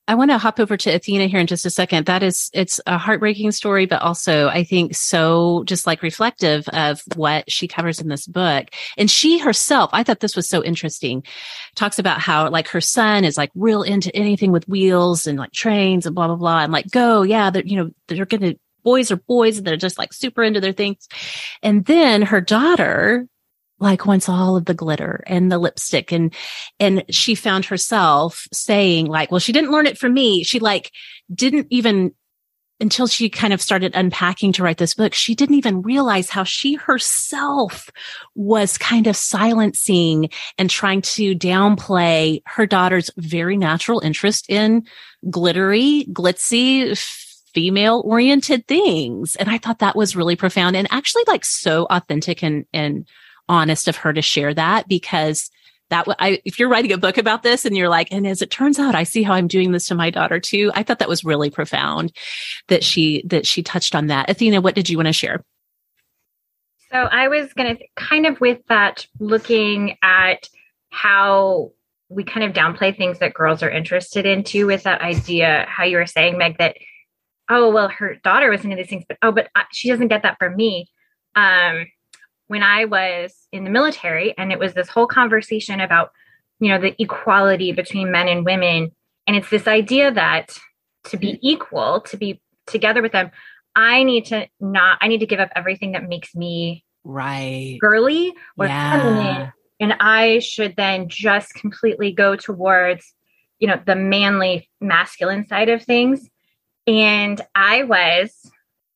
I want to hop over to Athena here in just a second. That is, it's a heartbreaking story, but also I think so just like reflective of what she covers in this book. And she herself, I thought this was so interesting, talks about how like her son is like real into anything with wheels and like trains and blah, blah, blah. And like, go, yeah, that, you know, they're going to, boys are boys and they're just like super into their things. And then her daughter, like wants all of the glitter and the lipstick and and she found herself saying like well she didn't learn it from me she like didn't even until she kind of started unpacking to write this book she didn't even realize how she herself was kind of silencing and trying to downplay her daughter's very natural interest in glittery glitzy female oriented things and i thought that was really profound and actually like so authentic and and honest of her to share that because that I, if you're writing a book about this and you're like, and as it turns out, I see how I'm doing this to my daughter too. I thought that was really profound that she, that she touched on that. Athena, what did you want to share? So I was going to kind of with that looking at how we kind of downplay things that girls are interested in too with that idea, how you were saying, Meg, that, oh, well, her daughter was into these things, but oh, but she doesn't get that from me. Um, when I was in the military, and it was this whole conversation about, you know, the equality between men and women. And it's this idea that to be equal, to be together with them, I need to not, I need to give up everything that makes me right girly or yeah. feminine. And I should then just completely go towards, you know, the manly masculine side of things. And I was,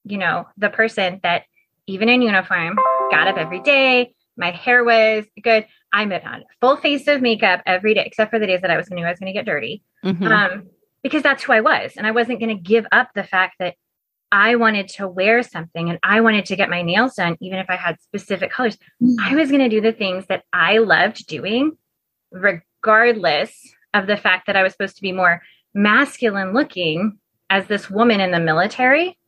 you know, the person that even in uniform, got up every day. My hair was good. I put on full face of makeup every day, except for the days that I was going to, I was going to get dirty. Mm-hmm. Um, because that's who I was. And I wasn't going to give up the fact that I wanted to wear something and I wanted to get my nails done, even if I had specific colors. Mm-hmm. I was going to do the things that I loved doing, regardless of the fact that I was supposed to be more masculine looking as this woman in the military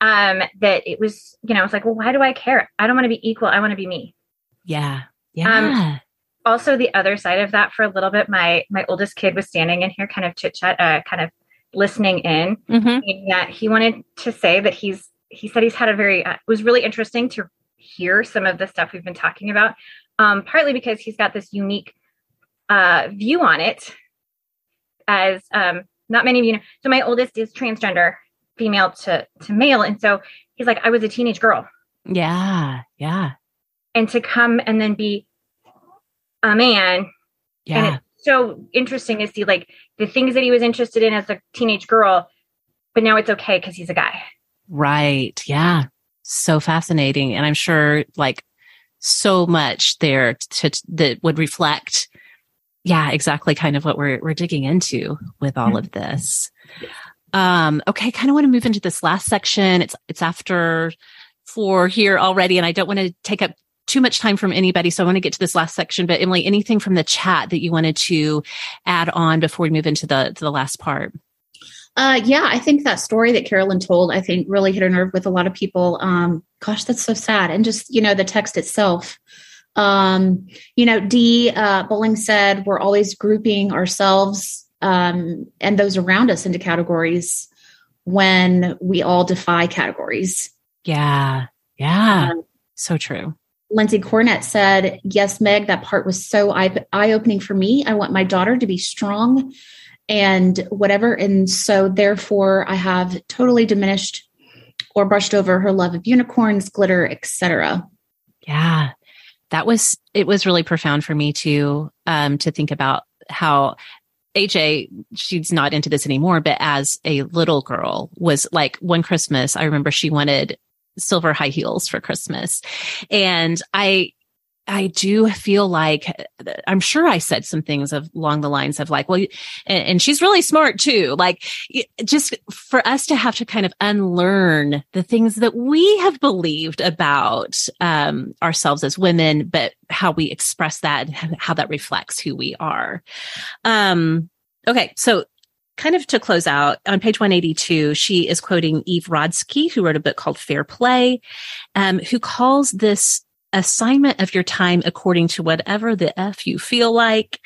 um, that it was, you know, I was like, well, why do I care? I don't want to be equal. I want to be me. Yeah. Yeah. Um, also the other side of that for a little bit, my, my oldest kid was standing in here kind of chit chat, uh, kind of listening in mm-hmm. that he wanted to say that he's, he said he's had a very, uh, it was really interesting to hear some of the stuff we've been talking about. Um, partly because he's got this unique, uh, view on it as, um, not many of you know. So my oldest is transgender female to to male. And so he's like i was a teenage girl. Yeah yeah. And to come and then be a man. Yeah. and it's so interesting to see like the things that he was interested in as a teenage girl but now it's okay because he's a guy. Right. Yeah. So fascinating. And i'm sure like so much there to, that would reflect yeah exactly kind of what we're we're digging into with all of this um, okay, kind of want to move into this last section. It's it's after four here already, and I don't want to take up too much time from anybody. So I want to get to this last section. But Emily, anything from the chat that you wanted to add on before we move into the to the last part? Uh, yeah, I think that story that Carolyn told, I think really hit a nerve with a lot of people. Um, gosh, that's so sad. And just, you know, the text itself. Um, you know, D. uh, Bowling said, we're always grouping ourselves um, and those around us into categories when we all defy categories. Yeah. Yeah. Um, so true. Lindsay Cornett said, Yes, Meg, that part was so eye opening for me. I want my daughter to be strong and whatever. And so, therefore, I have totally diminished or brushed over her love of unicorns, glitter, etc. Yeah. That was, it was really profound for me too, um, to think about how AJ, she's not into this anymore, but as a little girl was like one Christmas, I remember she wanted silver high heels for Christmas. And I, I do feel like I'm sure I said some things of along the lines of like, well, and, and, she's really smart too. Like just for us to have to kind of unlearn the things that we have believed about um, ourselves as women, but how we express that and how that reflects who we are. Um, okay. So kind of to close out on page 182, she is quoting Eve Rodsky, who wrote a book called Fair Play, um, who calls this assignment of your time according to whatever the F you feel like.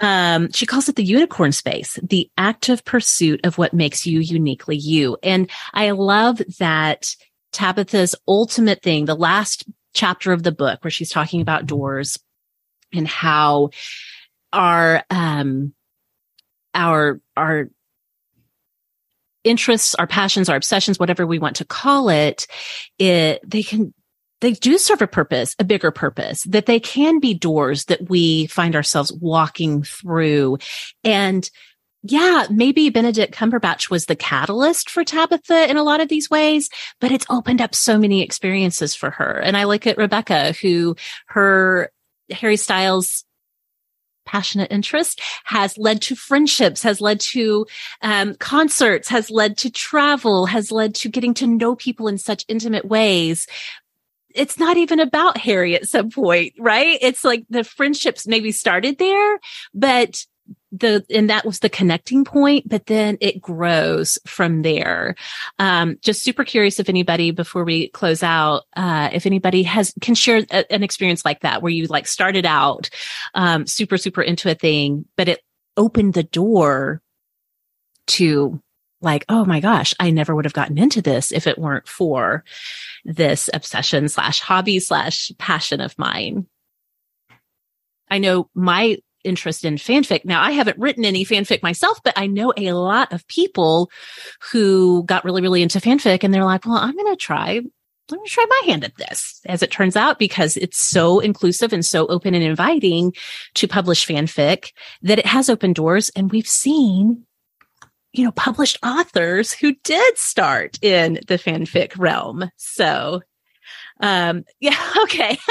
Um, she calls it the unicorn space, the active pursuit of what makes you uniquely you. And I love that Tabitha's ultimate thing, the last chapter of the book where she's talking about doors and how our, um, our, our interests, our passions, our obsessions, whatever we want to call it, it, they can, they do serve a purpose, a bigger purpose, that they can be doors that we find ourselves walking through. And yeah, maybe Benedict Cumberbatch was the catalyst for Tabitha in a lot of these ways, but it's opened up so many experiences for her. And I look at Rebecca, who her Harry Styles passionate interest has led to friendships, has led to um, concerts, has led to travel, has led to getting to know people in such intimate ways. It's not even about Harry at some point, right? It's like the friendships maybe started there, but the and that was the connecting point but then it grows from there um just super curious if anybody before we close out uh if anybody has can share a, an experience like that where you like started out um super super into a thing but it opened the door to like oh my gosh i never would have gotten into this if it weren't for this obsession slash hobby slash passion of mine I know my interest in fanfic. Now, I haven't written any fanfic myself, but I know a lot of people who got really, really into fanfic and they're like, well, I'm going to try. Let me try my hand at this, as it turns out, because it's so inclusive and so open and inviting to publish fanfic that it has opened doors. And we've seen you know, published authors who did start in the fanfic realm. So, um, [laughs] yeah, okay. [laughs]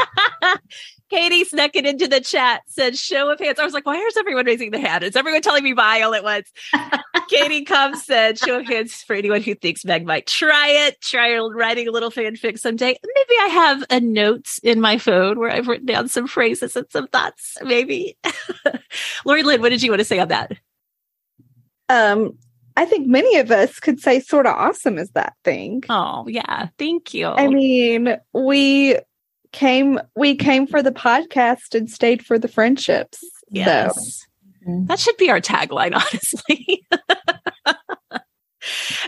Katie snuck it into the chat, said show of hands. I was like, why is everyone raising their hand? Is everyone telling me bye all at once? [laughs] Katie comes said, show of hands for anyone who thinks Meg might try it, try writing a little fanfic someday. Maybe I have a note in my phone where I've written down some phrases and some thoughts, maybe. Lori Lynn, what did you want to say on that? Um, I think many of us could say sort of awesome is that thing. Oh, yeah. Thank you. I mean, we came we came for the podcast and stayed for the friendships. Yes. So. That should be our tagline, [laughs] honestly.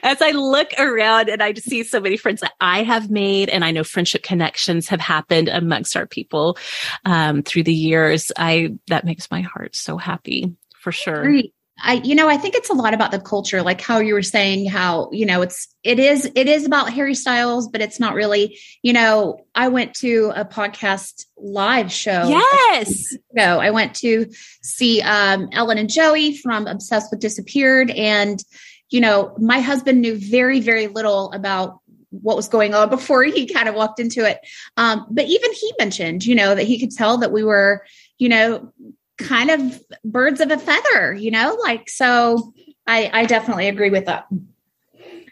As I look around and I see so many friends that I have made, and I know friendship connections have happened amongst our people um, through the years, I that makes my heart so happy for sure. Great. I, you know, I think it's a lot about the culture, like how you were saying how, you know, it's, it is, it is about Harry Styles, but it's not really, you know, I went to a podcast live show. Yes. No, I went to see um, Ellen and Joey from Obsessed with Disappeared. And, you know, my husband knew very, very little about what was going on [laughs] before he kind of walked into it. Um, but even he mentioned, you know, that he could tell that we were, you know, kind of birds of a feather, you know, like so I, I definitely agree with that.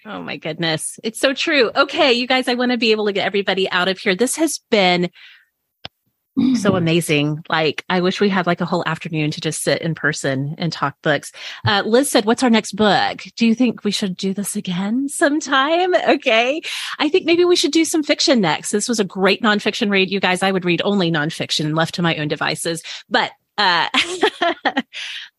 Oh my goodness. It's so true. Okay, you guys, I want to be able to get everybody out of here. This has been so [clears throat] amazing. Like, I wish we had like a whole afternoon to just sit in person and talk books. Uh, Liz said, What's our next book? Do you think we should do this again [laughs] sometime? Okay. I think maybe we should do some fiction next. This was a great nonfiction read. You guys, I would read only nonfiction left to my own devices, but uh, [laughs]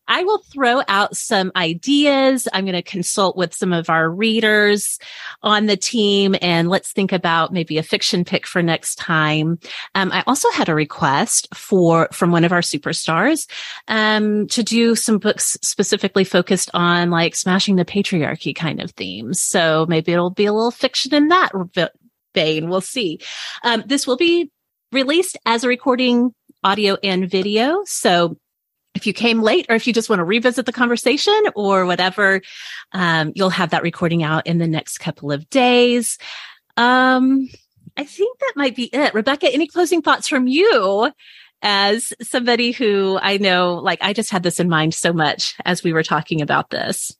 I will throw out some ideas. I'm going to consult with some of our readers on the team and let's think about maybe a fiction pick for next time. Um, I also had a request for, from one of our superstars, um, to do some books specifically focused on like smashing the patriarchy kind of themes. So maybe it'll be a little fiction in that vein. We'll see. Um, this will be released as a recording audio and video. So if you came late or if you just want to revisit the conversation or whatever, um, you'll have that recording out in the next couple of days. Um, I think that might be it. Rebecca, any closing thoughts from you as somebody who I know, like, I just had this in mind so much as we were talking about this?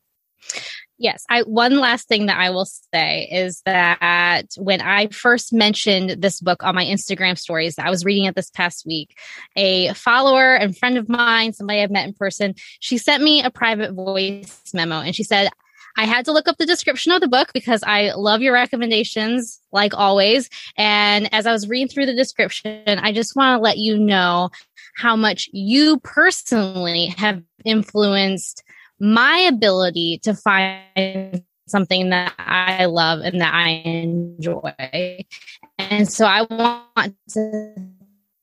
Yes, I one last thing that I will say is that when I first mentioned this book on my Instagram stories, I was reading it this past week. A follower and friend of mine, somebody I've met in person, she sent me a private voice memo and she said, I had to look up the description of the book because I love your recommendations, like always. And as I was reading through the description, I just want to let you know how much you personally have influenced my ability to find something that I love and that I enjoy. And so I want to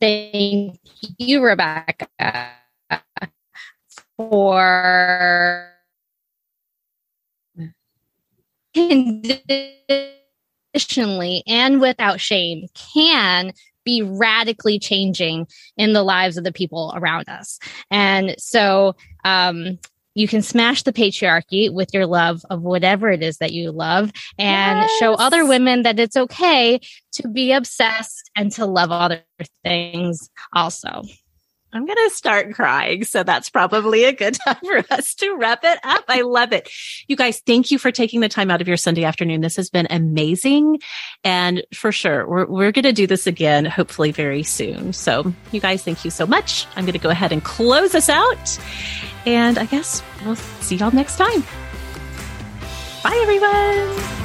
thank you, Rebecca, for conditionally and without shame can be radically changing in the lives of the people around us. And so um, you can smash the patriarchy with your love of whatever it is that you love and yes. show other women that it's okay to be obsessed and to love other things also. I'm going to start crying. So that's probably a good [laughs] time for us to wrap it up. I love it. You guys, thank you for taking the time out of your Sunday afternoon. This has been amazing. And for sure, we're, we're going to do this again, hopefully very soon. So you guys, thank you so much. I'm going to go ahead and close us out. And I guess we'll see y'all next time. Bye, everyone.